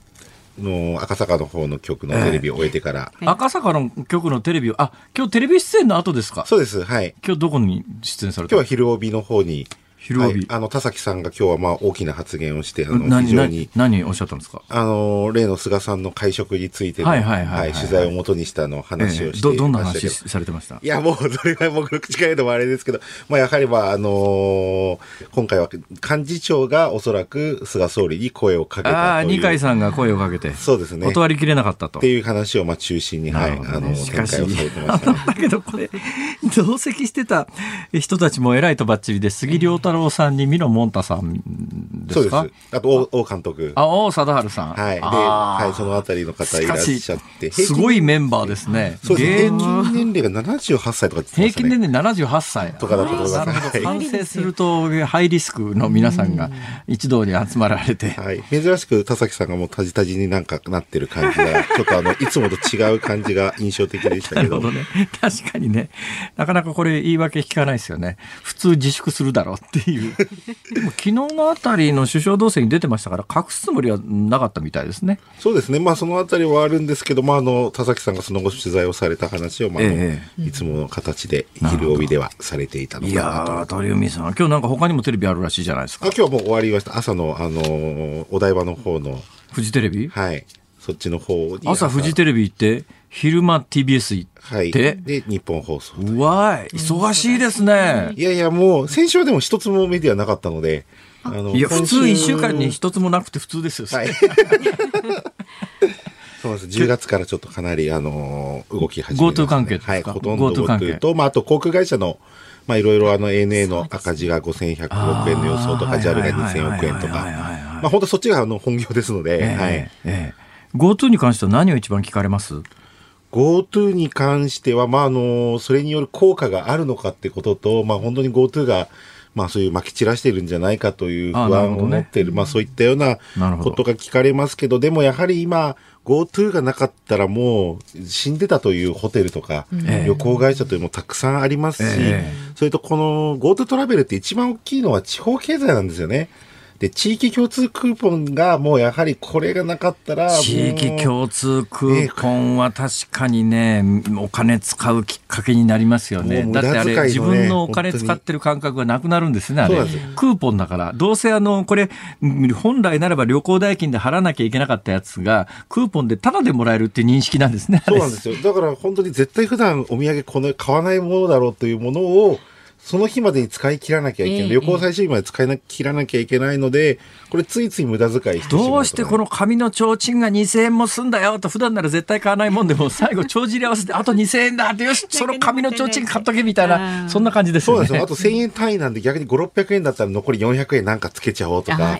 の赤坂の方の局のテレビを終えてから、えー、赤坂の局のテレビをあ今日テレビ出演の後ですか？そうですはい。今日どこに出演された？今日は昼帯の方にはい、あの、田崎さんが今日はまあ大きな発言をして、あの、非常に。何おっしゃったんですか？あの、例の菅さんの会食についての、はいはいはい、取材をもとにしたの話をして、ええ、ど、どんな話されてました？いや、もう、それは僕の口から言うのもあれですけど、まあ、やはりまあ、あのー、今回は幹事長がおそらく菅総理に声をかけたああ、二階さんが声をかけて。そうですね。断りきれなかったと。っていう話をまあ中心に、はい、あの、展開をされてました、*laughs* ね、だけどこれ、同席してた人たちも偉いとばっちりで、杉良太太郎さんに見ろもんたさん。ですか？そうです。あと、王監督。あ、王貞治さん。はい。で、はい、そのあたりの方いらっしゃって。すごいメンバーですね。そうです。平均年齢が78歳とか、ね、平均年齢78歳。とかだと思います。なるほど。完成すると、ハイリスクの皆さんが一堂に集まられて。はい。珍しく田崎さんがもうタジタジになんかなってる感じが、*laughs* ちょっとあの、いつもと違う感じが印象的でしたけど。なるほどね。確かにね。なかなかこれ言い訳聞かないですよね。普通自粛するだろうっていう。*laughs* でも昨日のあたりの首相動静に出てましたから、隠すつもりはなかったみたいですね。そうですね。まあ、そのあたりはあるんですけど、まあ、あの、田崎さんがその後取材をされた話を、まあ、ええ、いつもの形で、昼帯ではされていたのかなと。いや鳥海さん、今日なんか他にもテレビあるらしいじゃないですか。あ今日はもう終わりました。朝の、あの、お台場の方の。フジテレビ？はい。そっちの方に朝。朝フジテレビ行って、昼間 TBS 行って、はい、で日本放送うわい忙しいですねいやいやもう先週はでも一つもメディアなかったのであのいや普通1週間に一つもなくて普通ですよ、はい。*laughs* そうです。10月からちょっとかなり、あのー、動き始めま、ね。GoTo 関係はい、ほとんど GoTo と、まあ、あと航空会社の、まあ、いろいろあの ANA の赤字が5100億円の予想とか、JAL が2000億円とか、まあ、本当そっちがあの本業ですので、えー、はい。えー、GoTo に関しては何を一番聞かれます？GoTo に関しては、まあ、あの、それによる効果があるのかってことと、まあ、本当に GoTo が、まあ、そういうまき散らしているんじゃないかという不安を持っている、ね、まあ、そういったようなことが聞かれますけど、でもやはり今、GoTo がなかったらもう死んでたというホテルとか、旅行会社というのもたくさんありますし、えー、それとこの GoTo トラベルって一番大きいのは地方経済なんですよね。で、地域共通クーポンがもうやはりこれがなかったら。地域共通クーポンは確かにね、お金使うきっかけになりますよね。ねだってあれ、自分のお金使ってる感覚がなくなるんですね、あれ。クーポンだから。どうせあの、これ、本来ならば旅行代金で払わなきゃいけなかったやつが、クーポンでタダでもらえるっていう認識なんですね。そうなんですよ。だから本当に絶対普段お土産この買わないものだろうというものを、その日までに使い切らなきゃいけない。旅行最終日まで使い切らなきゃいけないので、これついつい無駄遣いしてどうしてこの紙の提灯が2000円もすんだよと普段なら絶対買わないもんでも最後帳尻合わせてあと2000円だってよし *laughs* その紙の提灯買っとけみたいなそんな感じですよね。そうです。よ。あと1000円単位なんで逆に5、600円だったら残り400円なんかつけちゃおうとか。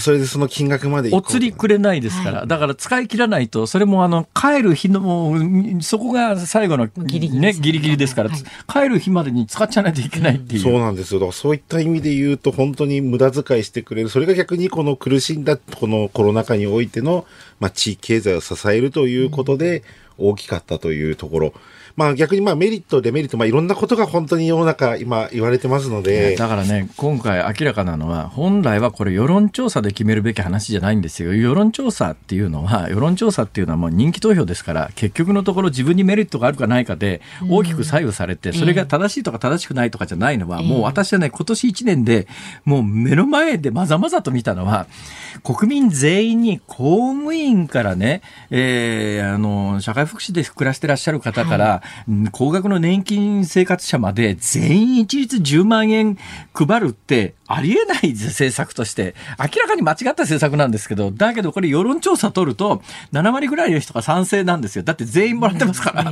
それでその金額までお釣りくれないですから、はい、だから使い切らないとそれもあの帰る日のそこが最後のギリギリ,、ね、ギリギリですから、はい、帰る日までに使っちゃないといけないっていう。そうなんですよ。だからそういった意味で言うと本当に無駄遣いしてくれる。それが逆にこの苦しんだこのコロナ禍においての、まあ、地域経済を支えるということで大きかったというところ。まあ逆にまあメリット、デメリット、まあいろんなことが本当に世の中今言われてますので。だからね、今回明らかなのは、本来はこれ世論調査で決めるべき話じゃないんですよ。世論調査っていうのは、世論調査っていうのはもう人気投票ですから、結局のところ自分にメリットがあるかないかで大きく左右されて、それが正しいとか正しくないとかじゃないのは、もう私はね、今年1年でもう目の前でまざまざと見たのは、国民全員に公務員からね、えー、あの、社会福祉で暮らしてらっしゃる方から、はい高額の年金生活者まで全員一律10万円配るってありえない政策として、明らかに間違った政策なんですけど、だけどこれ世論調査取ると、7割ぐらいの人が賛成なんですよ。だって全員もらってますから。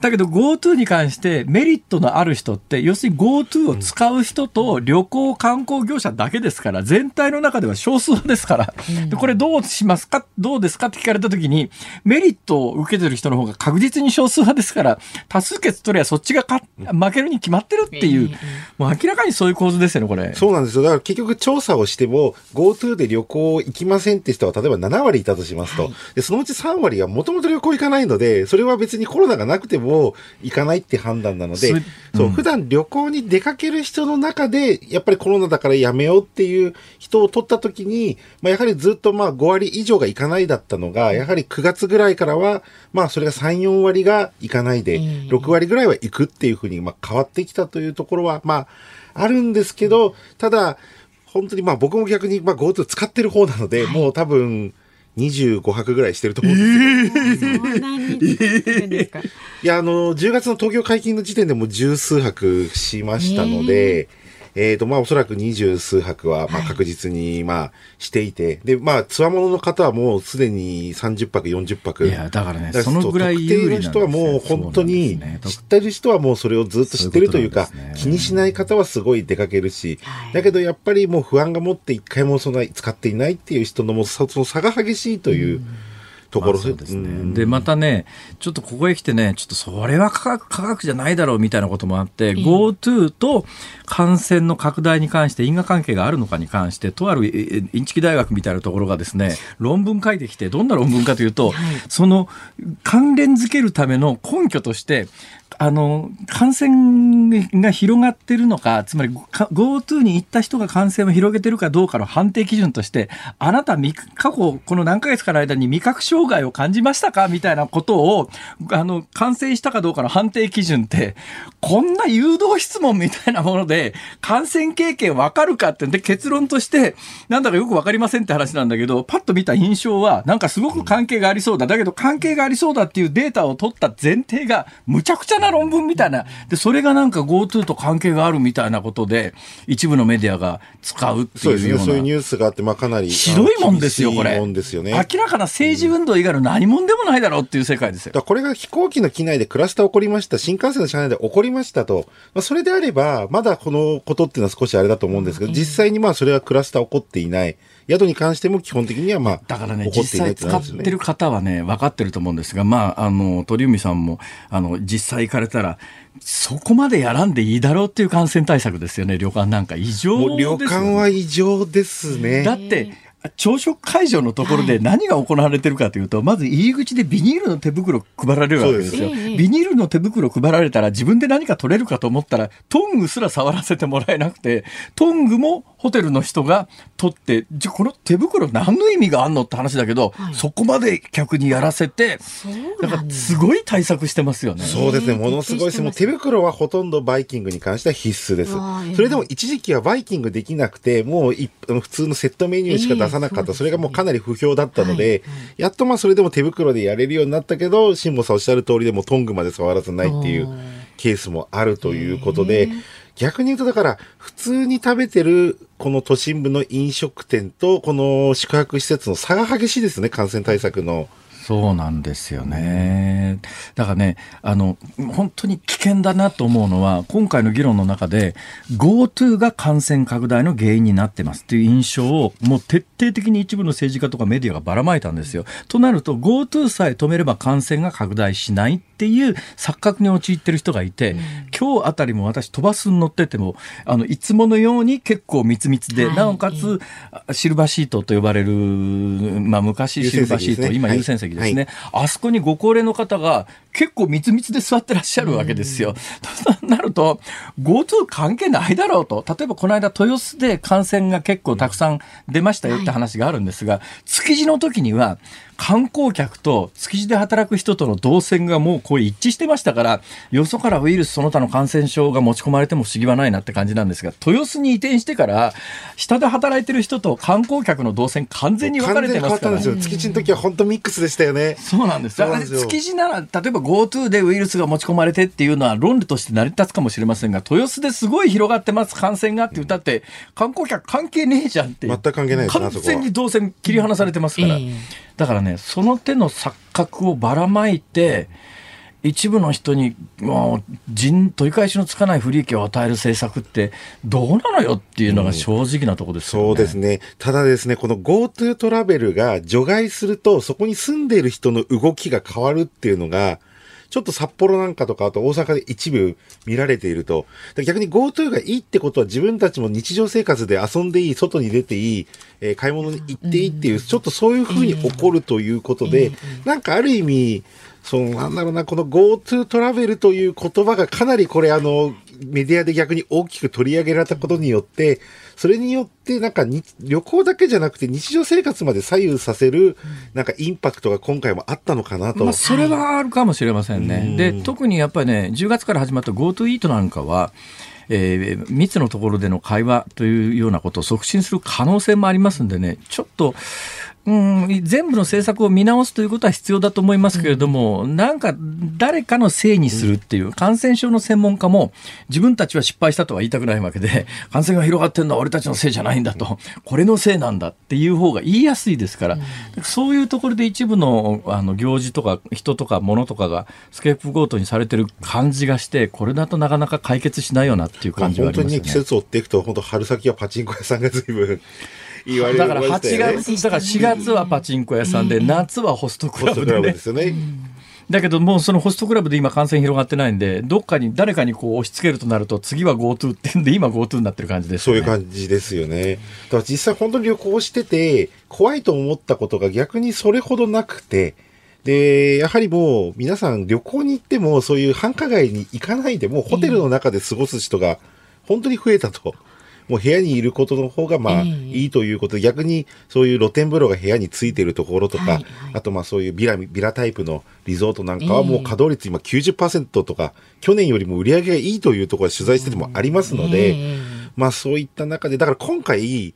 だけど GoTo に関してメリットのある人って、要するに GoTo を使う人と旅行観光業者だけですから、全体の中では少数ですから。でこれどうしますか？どうですか？って聞かれた時に、メリットを受けてる人の方が確実に少数派ですから、多数決取りゃそっちが負けるに決まってるっていう、もう明らかにそういう構図ですよね、これ。そうなんですよ。だから結局調査をしても、GoTo で旅行行きませんって人は例えば7割いたとしますと。はい、で、そのうち3割はもともと旅行行かないので、それは別にコロナがなくても行かないって判断なので、そう、うん、普段旅行に出かける人の中で、やっぱりコロナだからやめようっていう人を取った時に、まあやはりずっとまあ5割以上が行かないだったのが、やはり9月ぐらいからは、まあそれが3、4割が行かないで、6割ぐらいは行くっていうふうにまあ変わってきたというところは、まあ、あるんですけど、ただ、本当にまあ僕も逆にまあ GoTo 使ってる方なので、もう多分、25泊ぐらいしてると思うんですよ。えー、いや、あの、10月の東京解禁の時点でも十数泊しましたので、えーえっ、ー、と、まあ、おそらく二十数泊は、まあ、確実に、まあ、していて、で、まあ、つわものの方はもうすでに30泊、40泊。いや、だからね、そのぐらい有利な人はもう本当に、知ってる人はもうそれをずっと知ってるというか、ううね、気にしない方はすごい出かけるし、だけどやっぱりもう不安が持って一回もそんな使っていないっていう人のもその差が激しいという、うんところ、まあ、ですね。で、またね、ちょっとここへ来てね、ちょっとそれは科学、科学じゃないだろうみたいなこともあって、GoTo と感染の拡大に関して因果関係があるのかに関して、とあるインチキ大学みたいなところがですね、論文書いてきて、どんな論文かというと、はい、その関連づけるための根拠として、あの感染が広がってるのか、つまり GoTo に行った人が感染を広げてるかどうかの判定基準として、あなた、過去、この何ヶ月かの間に味覚障害を感じましたかみたいなことをあの感染したかどうかの判定基準って、こんな誘導質問みたいなもので、感染経験わかるかって、で結論として、なんだかよくわかりませんって話なんだけど、パッと見た印象は、なんかすごく関係がありそうだ。だけど関係がありそうだっていうデータを取った前提が、むちゃくちゃな論文みたいな。で、それがなんか GoTo と関係があるみたいなことで、一部のメディアが使うっていうような。そうですね。そういうニュースがあって、まあかなり。ひどいもんですよ、これ。もんですよね。明らかな政治運動以外の何もんでもないだろうっていう世界ですよ。これが飛行機の機内でクラスター起こりました。新幹線の車内で起こりましたと。まあ、それであれば、まだこのことっていうのは少しあれだと思うんですけど、実際にまあそれはクラスター起こっていない。宿に関しても基本的にはまあ、だからね、実際使ってる方はね、分かってると思うんですが、まあ、あの、鳥海さんも、あの、実際行かれたら、そこまでやらんでいいだろうっていう感染対策ですよね、旅館なんか異常ですよ、ね、旅館は異常ですね。だって、朝食会場のところで何が行われてるかというと、はい、まず入り口でビニールの手袋配られるわけですよ。ビニールの手袋配られたら自分で何か取れるかと思ったら、トングすら触らせてもらえなくて、トングもホテルの人が取って、じゃこの手袋何の意味があんのって話だけど、はい、そこまで客にやらせて、だからすごい対策してますよね。そうですね、ものすごいです。もう手袋はほとんどバイキングに関しては必須です。それでも一時期はバイキングできなくて、もう普通のセットメニューしか出さなかった、それがもうかなり不評だったので、やっとまあそれでも手袋でやれるようになったけど、辛坊さんおっしゃる通りでもトングまで触らずないっていうケースもあるということで、逆に言うとだから、普通に食べてるこの都心部の飲食店と、この宿泊施設の差が激しいですね、感染対策の。そうなんですよね。だからね、あの、本当に危険だなと思うのは、今回の議論の中で、GoTo が感染拡大の原因になってますっていう印象を、もう徹底的に一部の政治家とかメディアがばらまいたんですよ。となると、GoTo さえ止めれば感染が拡大しないっていう錯覚に陥ってる人がいて、うん、今日あたりも私飛ばすに乗ってても、あの、いつものように結構密密で、はい、なおかつ、シルバーシートと呼ばれる、まあ昔シルバーシート、ね、今優先席ですね、はい、あそこにご高齢の方が結構密密で座ってらっしゃるわけですよ。となると、GoTo 関係ないだろうと。例えばこの間豊洲で感染が結構たくさん出ましたよって話があるんですが、築地の時には観光客と築地で働く人との動線がもうこう一致してましたから、よそからウイルスその他の感染症が持ち込まれても不思議はないなって感じなんですが、豊洲に移転してから、下で働いてる人と観光客の動線完全に分かれてますから、ね。築地の時は本当ミックスでしたよね。そうなんです。だから築地なら、例えば GoTo でウイルスが持ち込まれてっていうのは論理として成り立つかもしれませんが、豊洲ですごい広がってます、感染がって言って、観光客関係ねえじゃんって。全く関係ない完全に動線切り離されてますから。だからね、その手の錯覚をばらまいて、一部の人にもう人取り返しのつかない不利益を与える政策ってどうなのよっていうのが正直なところですよね、うん、そうですね。ただですね、この GoTo トラベルが除外すると、そこに住んでいる人の動きが変わるっていうのが、ちょっと札幌なんかとか、あと大阪で一部見られていると。逆に GoTo がいいってことは自分たちも日常生活で遊んでいい、外に出ていい、えー、買い物に行っていいっていう、ちょっとそういうふうに起こるということで、なんかある意味、そのなんだろうな、この GoTo トラベルという言葉がかなりこれあの、メディアで逆に大きく取り上げられたことによって、それによってなんか旅行だけじゃなくて日常生活まで左右させるなんかインパクトが今回もあったのかなと。まあ、それはあるかもしれませんね。で、特にやっぱりね、10月から始まった GoTo イートなんかは、えー、密のところでの会話というようなことを促進する可能性もありますんでね、ちょっと、うん、全部の政策を見直すということは必要だと思いますけれども、うん、なんか誰かのせいにするっていう、感染症の専門家も自分たちは失敗したとは言いたくないわけで、感染が広がってるのは俺たちのせいじゃないんだと、これのせいなんだっていう方が言いやすいですから、うん、そういうところで一部のあの行事とか人とか物とかがスケープゴートにされてる感じがして、これだとなかなか解決しないよなっていう感じはありますね。本当に季節を追っていくと、本当春先はパチンコ屋さんが随分言われだから8月、だから4月はパチンコ屋さんで、夏はホストクラブで、ね。ですよね。だけどもうそのホストクラブで今感染広がってないんで、どっかに誰かにこう押し付けるとなると、次は GoTo ってんで、今 GoTo になってる感じです、ね、そういう感じですよね。だから実際本当に旅行してて、怖いと思ったことが逆にそれほどなくて、で、やはりもう皆さん旅行に行ってもそういう繁華街に行かないでもホテルの中で過ごす人が本当に増えたと。もう部屋にいることの方がまあいいということ。で、逆にそういう露天風呂が部屋についてるところとか、はいはい、あとまあそういうビラ、ビラタイプのリゾートなんかはもう稼働率今90%とか、去年よりも売り上げがいいというところで取材しててもありますので、まあそういった中で、だから今回、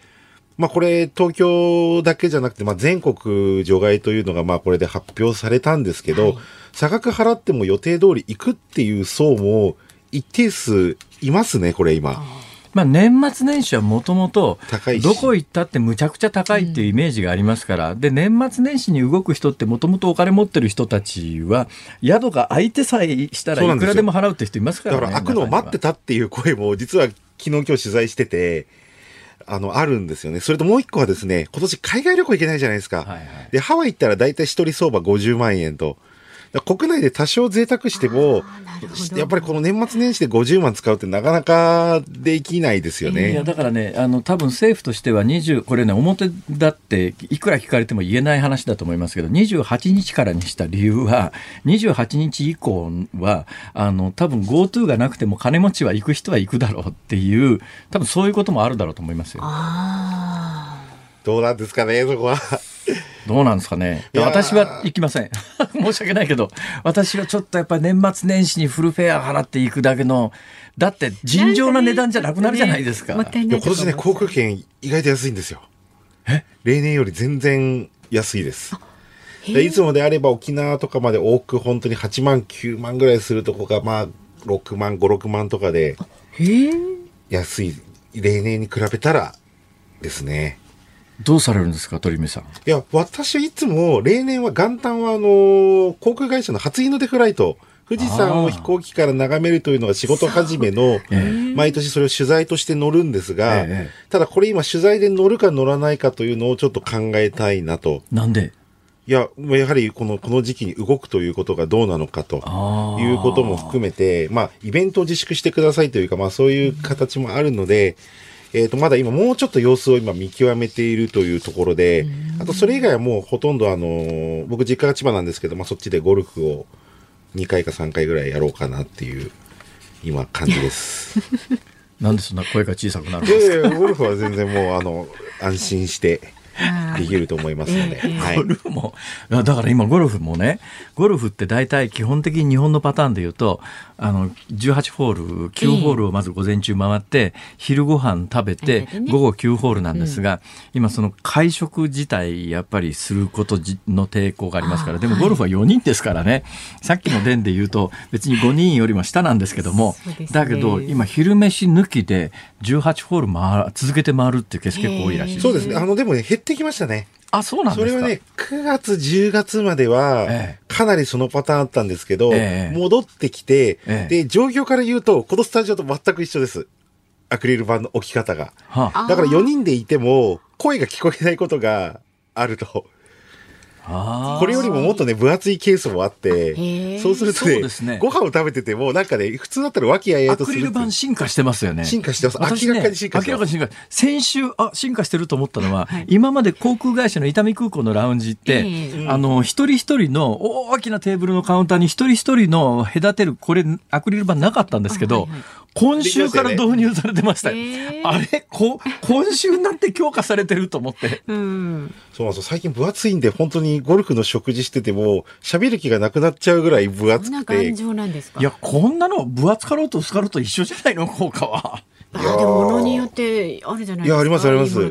まあこれ東京だけじゃなくて、まあ全国除外というのがまあこれで発表されたんですけど、はい、差額払っても予定通り行くっていう層も一定数いますね、これ今。まあ、年末年始はもともとどこ行ったってむちゃくちゃ高いっていうイメージがありますから、で年末年始に動く人ってもともとお金持ってる人たちは宿が空いてさえしたらいくらでも払うって人いますからね。だから開くのを待ってたっていう声も実は昨日今日取材してて。あの、あるんですよね。それともう一個はですね、今年海外旅行行けないじゃないですか。はいはい、で、ハワイ行ったら大体一人相場50万円と。国内で多少贅沢しても、やっぱりこの年末年始で50万使うってなかなかできないですよね。いやだからね、あの多分政府としては20、これね、表だっていくら聞かれても言えない話だと思いますけど、28日からにした理由は、28日以降は、あの多分 GoTo がなくても金持ちは行く人は行くだろうっていう、多分そういうこともあるだろうと思いますよ。どうなんですかね、そこは。どうなんですかね。私は行きません。*laughs* 申し訳ないけど、私はちょっとやっぱり年末年始にフルフェア払っていくだけの、だって尋常な値段じゃなくなるじゃないですか。ね、今年ね、航空券意外と安いんですよ。え？例年より全然安いです。いつもであれば沖縄とかまで多く本当に8万、9万ぐらいするとこが、まあ、6万、5、6万とかで。安い、例年に比べたらですね。どうされるんですか、鳥海さん？いや、私はいつも、例年は元旦はあの航空会社の初日の出フライト、富士山を飛行機から眺めるというのが仕事始めの、毎年それを取材として乗るんですが、ただこれ今取材で乗るか乗らないかというのをちょっと考えたいなと。なんで？いや、やはりこの、この時期に動くということがどうなのかということも含めて、まあ、イベントを自粛してくださいというか、まあそういう形もあるので、えっ、ー、と、まだ今もうちょっと様子を今見極めているというところで、あとそれ以外はもうほとんどあの、僕実家が千葉なんですけど、まあそっちでゴルフを2回か3回ぐらいやろうかなっていう、今感じです。*laughs* なんでそんな声が小さくなるんですか？いやゴルフは全然もうあの、安心して、できると思いますので、はい、ゴルフもだから今ゴルフもねゴルフって大体基本的に日本のパターンで言うとあの18ホール9ホールをまず午前中回って、昼ご飯食べて、午後9ホールなんですが、今その会食自体やっぱりすることの抵抗がありますからでもゴルフは4人ですからね。さっきの伝で言うと別に5人よりも下なんですけども、だけど今昼飯抜きで18ホール回続けて回るっていうケース結構多いらしいそうですね。あのでもね減ってきましたねあ、そうなんですかそれはね、9月、10月までは、かなりそのパターンあったんですけど、ええ、戻ってきて、え、で、状況から言うと、このスタジオと全く一緒です。アクリル板の置き方が。はあ、だから4人でいても、声が聞こえないことがあると。これよりももっとね、分厚いケースもあって、そうするとね、ねご飯を食べてても、なんかね、普通だったら和気あいあいとする。アクリル板進化してますよね。進化してます。明らかに進化してます。明らかに進化。先週、あ、進化してると思ったのは、はい、今まで航空会社の伊丹空港のラウンジって、えー、あの、一人一人の大きなテーブルのカウンターに一人一人の隔てる、これ、アクリル板なかったんですけど、はいはい今週から導入されてましたよ。ね、あれ？こ今週になって強化されてると思って。うん、そうそう最近分厚いんで本当にゴルフの食事してても喋る気がなくなっちゃうぐらい分厚くて。いやこんなの分厚かろうと薄かろうと一緒じゃないの？効果は。あでも物によってあるじゃないですか。いや、ありますあります。ね、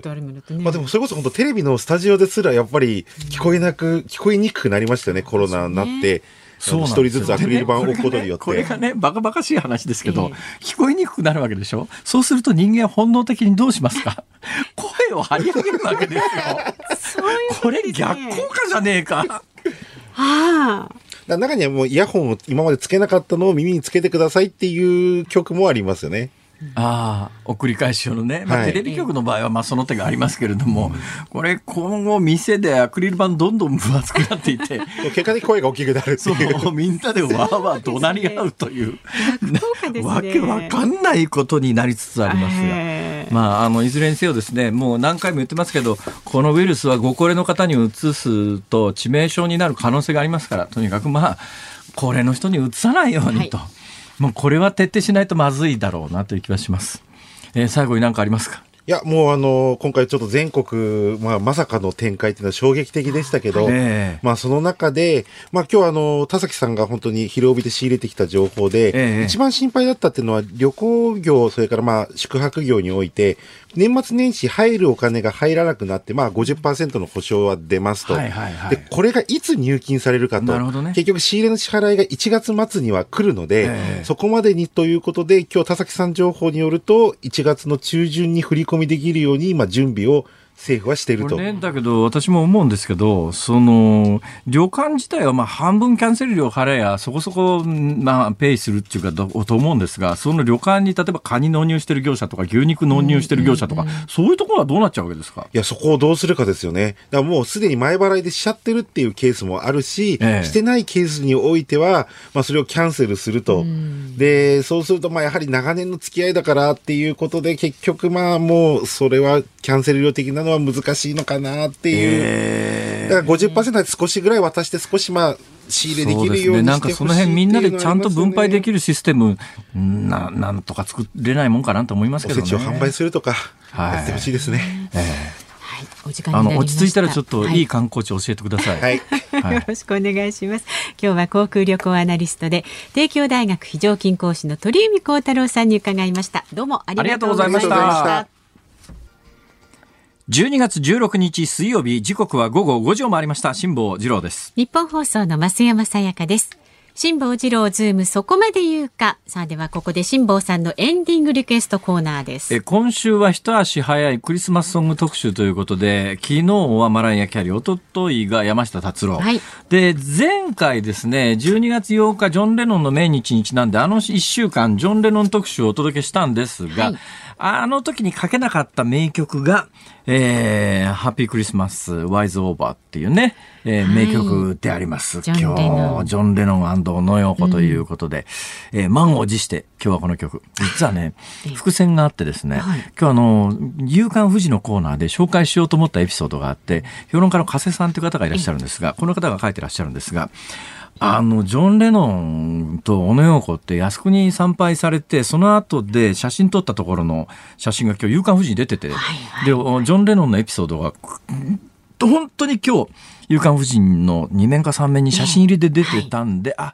まあでもそれこそ本当テレビのスタジオですらやっぱり聞こえなく、聞こえにくくなりましたよね、コロナになって。そう一人ずつアクリル板を置くことによって。これがね、バカバカしい話ですけど、聞こえにくくなるわけでしょ？そうすると人間本能的にどうしますか？*laughs* 声を張り上げるわけですよ。そういうこれ逆効果じゃねえか。はあ。中にはもうイヤホンを今までつけなかったのを耳につけてくださいっていう曲もありますよね。ああ、送り返し用のね。まあ、テレビ局の場合は、まあ、その手がありますけれども、これ、今後、店でアクリル板どんどん分厚くなっていて、*laughs* 結果的声が大きくなるそう、みんなでわーわー怒鳴り合うという、わけわかんないことになりつつありますが、まあ、あの、いずれにせよですね、もう何回も言ってますけど、このウイルスはご高齢の方にうつすと致命傷になる可能性がありますから、とにかくまあ、高齢の人にうつさないようにと。はいもうこれは徹底しないとまずいだろうなという気はします。えー、最後に何かありますか？いや、もうあの、今回ちょっと全国、まあ、まさかの展開っていうのは衝撃的でしたけど、え。ー、まあ、その中で、まあ、今日あの、田崎さんが本当に広帯で仕入れてきた情報で、えー、一番心配だったっていうのは、旅行業、それからまあ、宿泊業において、年末年始入るお金が入らなくなって、まあ50%の保証は出ますと。はいはいはい、で、これがいつ入金されるかと。なるほどね。結局仕入れの支払いが1月末には来るので、えー、そこまでにということで、今日田崎さん情報によると、1月の中旬に振り込みできるように、今準備を政府はしていると。ね、だけど、私も思うんですけど、その、旅館自体はまあ半分キャンセル料払えや、そこそこ、まあ、ペイするっていうか、と思うんですが、その旅館に例えばカニ納入してる業者とか、牛肉納入してる業者とか、そういうところはどうなっちゃうわけですか？いや、そこをどうするかですよね。だからもうすでに前払いでしちゃってるっていうケースもあるし、ええ、してないケースにおいては、まあ、それをキャンセルすると。で、そうすると、まあ、やはり長年の付き合いだからっていうことで、結局、まあ、もう、それはキャンセル料的なのは難しいのかなっていう。えー、だから50%で少しぐらい渡して少しまあ、仕入れできるようにしてほしい、ね、なんかその辺みんなでちゃんと分配できるシステム、ななんとか作れないもんかなと思いますけどね。おせちを販売するとか、やってほしいですね。えーお時間あの落ち着いたらちょっといい観光地教えてください。はい、はい、よろしくお願いします。今日は航空旅行アナリストで帝京大学非常勤講師の鳥海高太郎さんに伺いました。どうもありがとうございました。12月16日水曜日時刻は午後5時を回りました辛坊治郎です日本放送の増山さやかです辛坊治郎ズームそこまで言うか。さあではここで辛坊さんのエンディングリクエストコーナーです。え今週は一足早いクリスマスソング特集ということで、昨日はマライア・キャリー、おとといが山下達郎。はい、で、前回ですね、12月8日ジョン・レノンの命日にちなんで、あの1週間ジョン・レノン特集をお届けしたんですが、はいあの時にかけなかった名曲が、えー、ハッピークリスマス、ワイズオーバーっていうね、えー、名曲であります。今日、ジョン・レノン。小野洋子ということで、うん、えー、満を持して今日はこの曲。実はね、伏線があってですね、はい、今日あの、夕刊富士のコーナーで紹介しようと思ったエピソードがあって、評論家の加瀬さんという方がいらっしゃるんですが、この方が書いてらっしゃるんですが、あの、ジョン・レノンと小野洋子って靖国に参拝されて、その後で写真撮ったところの写真が今日、夕刊富士に出てて、はいはい、で、ジョン・レノンのエピソードが、本当に今日、夕刊富士の2面か3面に写真入りで出てたんで、はい、あ、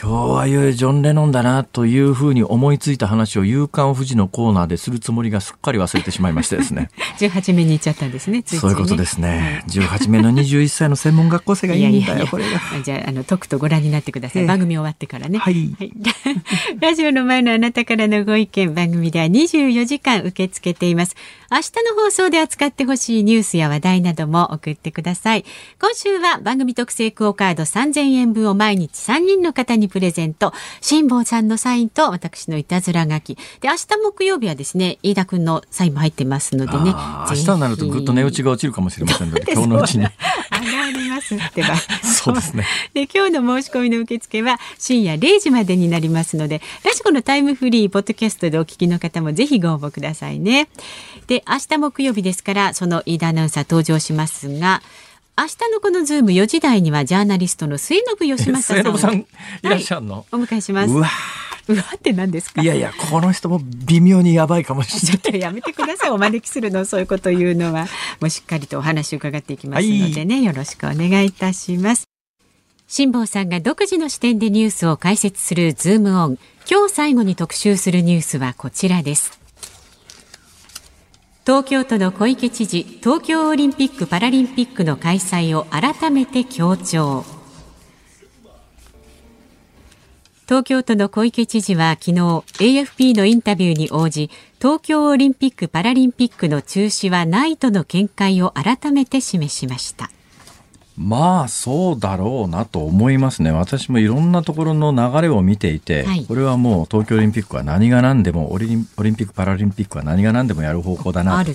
今日はいよいよジョン・レノンだなというふうに思いついた話を夕刊富士のコーナーでするつもりがすっかり忘れてしまいましてですね。*laughs* 18名に行っちゃったんですね。ねそういうことですね。18名の21歳の専門学校生がいいんだよ、いやいやこれが。じゃあ、あの、とくとご覧になってください。番組終わってからね。はい。はい、*laughs* ラジオの前のあなたからのご意見、番組では24時間受け付けています。明日の放送で扱ってほしいニュースや話題なども送ってください。今週は番組特製クオカード3000円分を毎日3人の方にプレゼント。辛坊さんのサインと私のいたずら書き。で、明日木曜日はですね、飯田くんのサインも入ってますのでね。明日になるとぐっと値打ちが落ちるかもしれませんので、*laughs* 今日のうちに。上がりますってば。*laughs* そうですね。で、今日の申し込みの受付は深夜0時までになりますので、ラジコのタイムフリー、ポッドキャストでお聞きの方もぜひご応募くださいね。で、明日木曜日ですから、その飯田アナウンサー登場しますが、明日のこのズーム4時台にはジャーナリストの末延吉正さん。さんいらっしゃるの、はい、お迎えします。うわうわって何ですか？いやいや、この人も微妙にやばいかもしれない。ちょっとやめてください。お招きするの、そういうこと言うのは。もうしっかりとお話を伺っていきますのでね、はい、よろしくお願いいたします。辛坊さんが独自の視点でニュースを解説するズームオン。今日最後に特集するニュースはこちらです。東京都の小池知事東京オリンピック・パラリンピックの開催を改めて強調。東京都の小池知事は昨日 AFP のインタビューに応じ東京オリンピック・パラリンピックの中止はないとの見解を改めて示しました。まあそうだろうなと思いますね、私もいろんなところの流れを見ていて、はい、これはもう東京オリンピックは何が何でもオリンピック・パラリンピックは何が何でもやる方向だなと。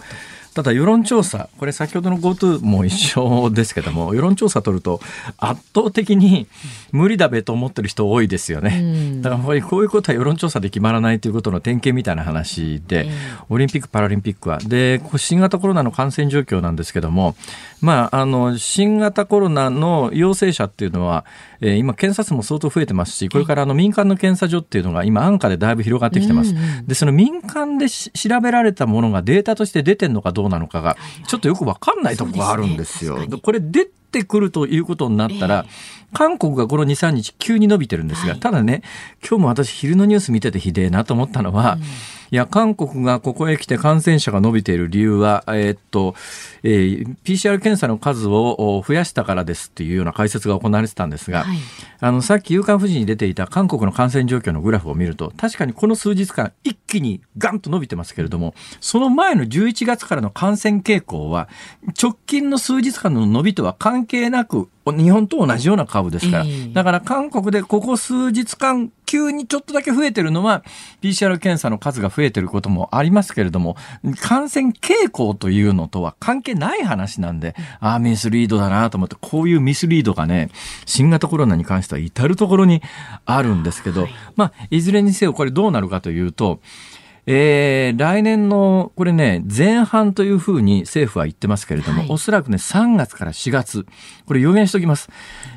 ただ世論調査、これ先ほどの GoTo も一緒ですけども、世論調査取ると圧倒的に無理だべと思ってる人多いですよね。だからやっぱりこういうことは世論調査で決まらないということの典型みたいな話で、オリンピック・パラリンピックは。で、新型コロナの感染状況なんですけども、まあ、あの、新型コロナの陽性者っていうのは、えー、今検査数も相当増えてますし、これからあの民間の検査所っていうのが今安価でだいぶ広がってきてます。で、その民間で調べられたものがデータとして出てるのかどうどうなのかが、ちょっとよくわかんないところがあるんですよ。これ出てくるということになったら、えー、韓国がこの2、3日急に伸びてるんですが、はい、ただね、今日も私昼のニュース見ててひでえなと思ったのは、うんいや、韓国がここへ来て感染者が伸びている理由は、えー、っと、えー、PCR 検査の数を増やしたからですっていうような解説が行われてたんですが、はい、あの、さっき夕刊富士に出ていた韓国の感染状況のグラフを見ると、確かにこの数日間一気にガンと伸びてますけれども、その前の11月からの感染傾向は、直近の数日間の伸びとは関係なく、日本と同じような株ですから、だから韓国でここ数日間急にちょっとだけ増えてるのは PCR 検査の数が増えてることもありますけれども感染傾向というのとは関係ない話なんで、ああミスリードだなと思ってこういうミスリードがね新型コロナに関しては至るところにあるんですけど、まあいずれにせよこれどうなるかというとえー、来年の、これね、前半というふうに政府は言ってますけれども、はい、おそらくね、3月から4月、これ予言しておきます。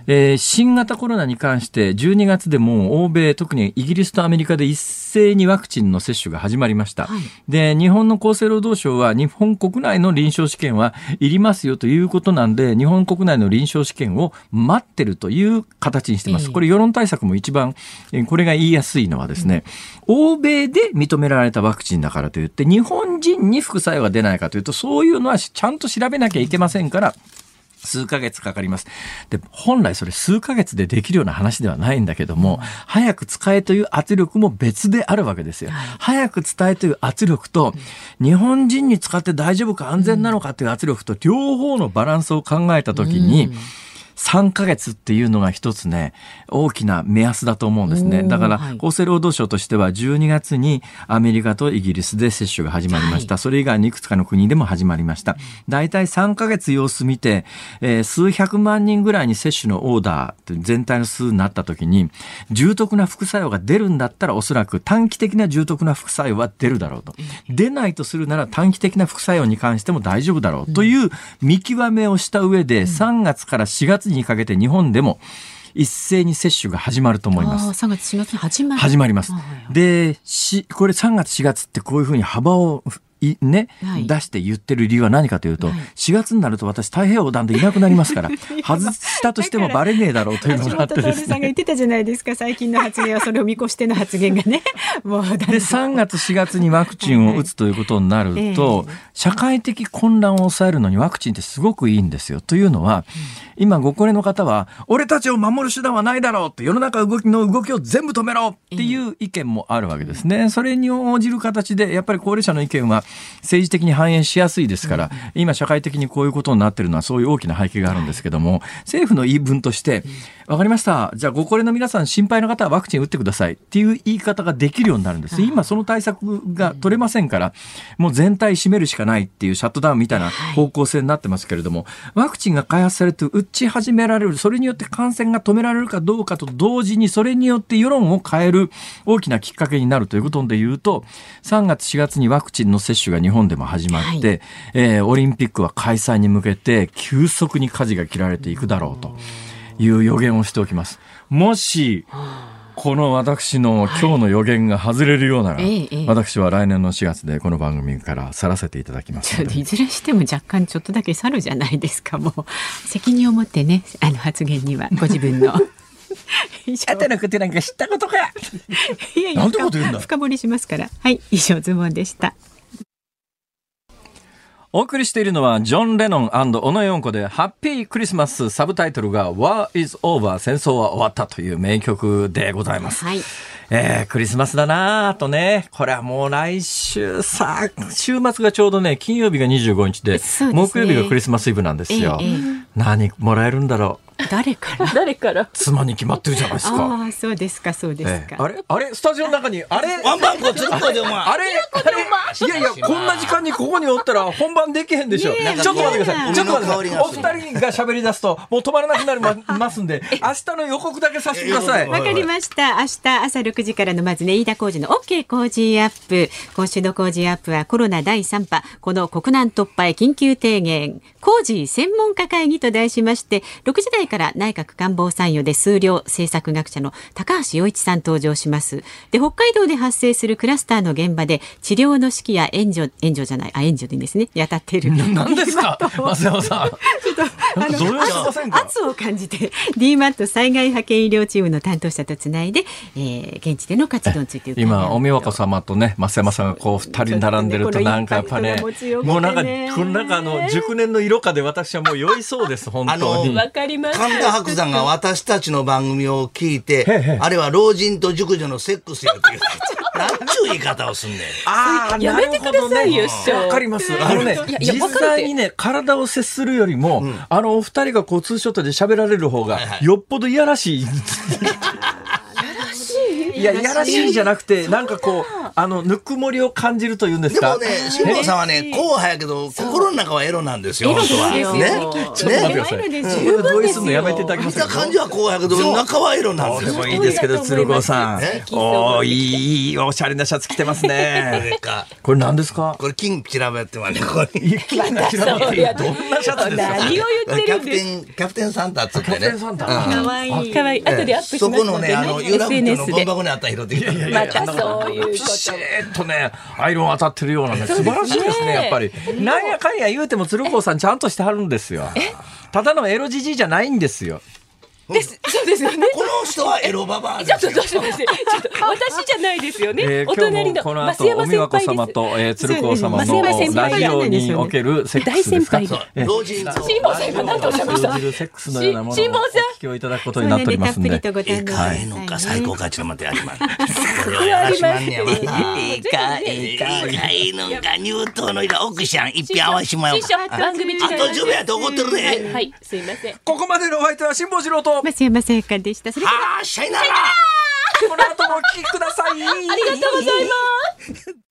えー、新型コロナに関して12月でも欧米、特にイギリスとアメリカで一斉にワクチンの接種が始まりました。はい、で、日本の厚生労働省は日本国内の臨床試験はいりますよということなんで、日本国内の臨床試験を待ってるという形にしてます。これ世論対策も一番、これが言いやすいのはですね、欧米で認められたワクチンだからといって、日本人に副作用が出ないかというと、そういうのはちゃんと調べなきゃいけませんから、数ヶ月かかります。で、本来それ数ヶ月でできるような話ではないんだけども、うん、早く使えという圧力も別であるわけですよ。はい、早く伝えという圧力と、日本人に使って大丈夫か安全なのかという圧力と、両方のバランスを考えたときに、うん3ヶ月っていうのが一つね、大きな目安だと思うんですね。だから、厚生労働省としては12月にアメリカとイギリスで接種が始まりました。はい、それ以外にいくつかの国でも始まりました。大体3ヶ月様子見て、えー、数百万人ぐらいに接種のオーダー全体の数になった時に、重篤な副作用が出るんだったらおそらく短期的な重篤な副作用は出るだろうと。出ないとするなら短期的な副作用に関しても大丈夫だろうという見極めをした上で3月から4月にかけて日本でも一斉に接種が始まると思います。3月4月に始まる始まります。で、し、これ3月4月ってこういうふうに幅をいね、はい、出して言ってる理由は何かというと、はい、4月になると私太平洋横断でいなくなりますから *laughs* 外したとしてもバレねえだろうというのがあってですね。さんが言ってたじゃないですか最近の発言はそれを見越しての発言がね。*laughs* もうで3月4月にワクチンを打つということになると、はい、社会的混乱を抑えるのにワクチンってすごくいいんですよ。というのは、うん、今ご高齢の方は俺たちを守る手段はないだろうって世の中動きの動きを全部止めろっていう意見もあるわけですね。それに応じる形でやっぱり高齢者の意見は政治的に反映しやすいですから、今社会的にこういうことになってるのはそういう大きな背景があるんですけども、政府の言い分として、わかりました。じゃあご高齢の皆さん心配な方はワクチン打ってくださいっていう言い方ができるようになるんです。今その対策が取れませんから、もう全体閉めるしかないっていうシャットダウンみたいな方向性になってますけれども、ワクチンが開発されて打ち始められる、それによって感染が止められるかどうかと同時に、それによって世論を変える大きなきっかけになるということで言うと、3月4月にワクチンの接種が日本でも始まって、はい、えー、オリンピックは開催に向けて急速に舵が切られていくだろうという予言をしておきます。もし、この私の今日の予言が外れるようなら、はい、私は来年の4月でこの番組から去らせていただきますいずれしても若干ちょっとだけ去るじゃないですかもう。*laughs* 責任を持ってねあの発言にはご自分の。*laughs* あたのことなんか知ったことか。いやいや深掘りしますから。はい以上ズボンでしたお送りしているのはジョン・レノン小野洋子でハッピークリスマスサブタイトルが War is over 戦争は終わったという名曲でございます。はいえー、クリスマスだなとね。これはもう来週さ、週末がちょうどね、金曜日が25日で、でね、木曜日がクリスマスイブなんですよ。えー、何もらえるんだろう。誰から？*laughs* 誰から？妻に決まってるじゃないですか。ああ、そうですか、そうですか。あれ？あれ？スタジオの中に、あれ？ワンバンコずっとでお前。あれ？いやいや、こんな時間にここにおったら本番できへんでしょ。ちょっと待ってください。ちょっと待ってください。お二人が喋り出すと、もう止まらなくなりま *laughs* すんで、明日の予告だけさせてください。わかりました。明日朝6時からのまずね、飯田浩二の OK 工事アップ。今週の工事アップはコロナ第3波、この国難突破へ緊急提言、工事専門家会議と題しまして、6時台から内閣官房参与で数量政策学者の高橋洋一さん登場します。で、北海道で発生するクラスターの現場で治療の指揮や援助、援助じゃない、あ、援助でいいんですね。やたっている。何ですか？*laughs* 松山さん。*laughs* ちょっと、圧を感じて、*laughs* DMAT 災害派遣医療チームの担当者とつないで、えー、現地での活動について今、おみわこ様とね、増山さんがこう、二人並んでると、なんかやっぱね、もうなんか、この中の熟年の色化で私はもう酔いそうです、本当に。わかります。神田伯山が私たちの番組を聞いて、あれは老人と熟女のセックスやって言って。なんちゅう言い方をすんねん。ああ、やめてくださいよ、師匠。わかります。あのね、実際にね、体を接するよりも、あのお二人がこうツーショットで喋られる方が、よっぽどいやらしい。いや、いやらしいじゃなくて、なんかこう、あの、ぬくもりを感じるというんですか？でもね、辛坊さんはね、硬派やけど、心の中はエロなんですよ、本当は。ね？ちょっと待ってください。同意するのやめていただきます見た感じは硬派やけど、中はエロなんですよ。でもいいですけど、鶴子さん。おいい、おしゃれなシャツ着てますね。*laughs* これ何ですか？これ、金ちらべってますね、これ。金がちらべってどんなシャツですか何を言ってるんですか？キャプテンサンタっつってね。キャプテンサンタ。かわいい。かわいい。後でアップしますそこのね、あの、有楽町のゴン箱にあった拾ってきた。またそういうこと。ピシッとね、アイロン当たってるようなね、素晴らしいですね、やっぱり。なんやかんや言うても鶴光さんちゃんとしてはるんですよ。ただのエロじじいじゃないんですよ。です、*laughs* そうですよね。この人はエロババア *laughs* ちょっとですよどうしてますちょっと私じゃないですよね。えーお隣の今日もこの後増山お美和子先輩。様と、えー、鶴子様の輩ラジオにおけるセックスですか？老人像辛坊さん今何とおっしゃいました通じるセックスのようなものをおし辛坊さん聞きをいただくことになっておりますんで。たっぷりとごええのか最高価値のまであります。これはやらしまんね。ええかええかええ入刀のいら奥さん一品合わしまよあと10秒やと怒ってるはい、で。はい、すいません。ここまでのお相手は辛坊治郎と、増山さやかでした。それはあ、さよなら。この後もお聞きください。ありがとうございます。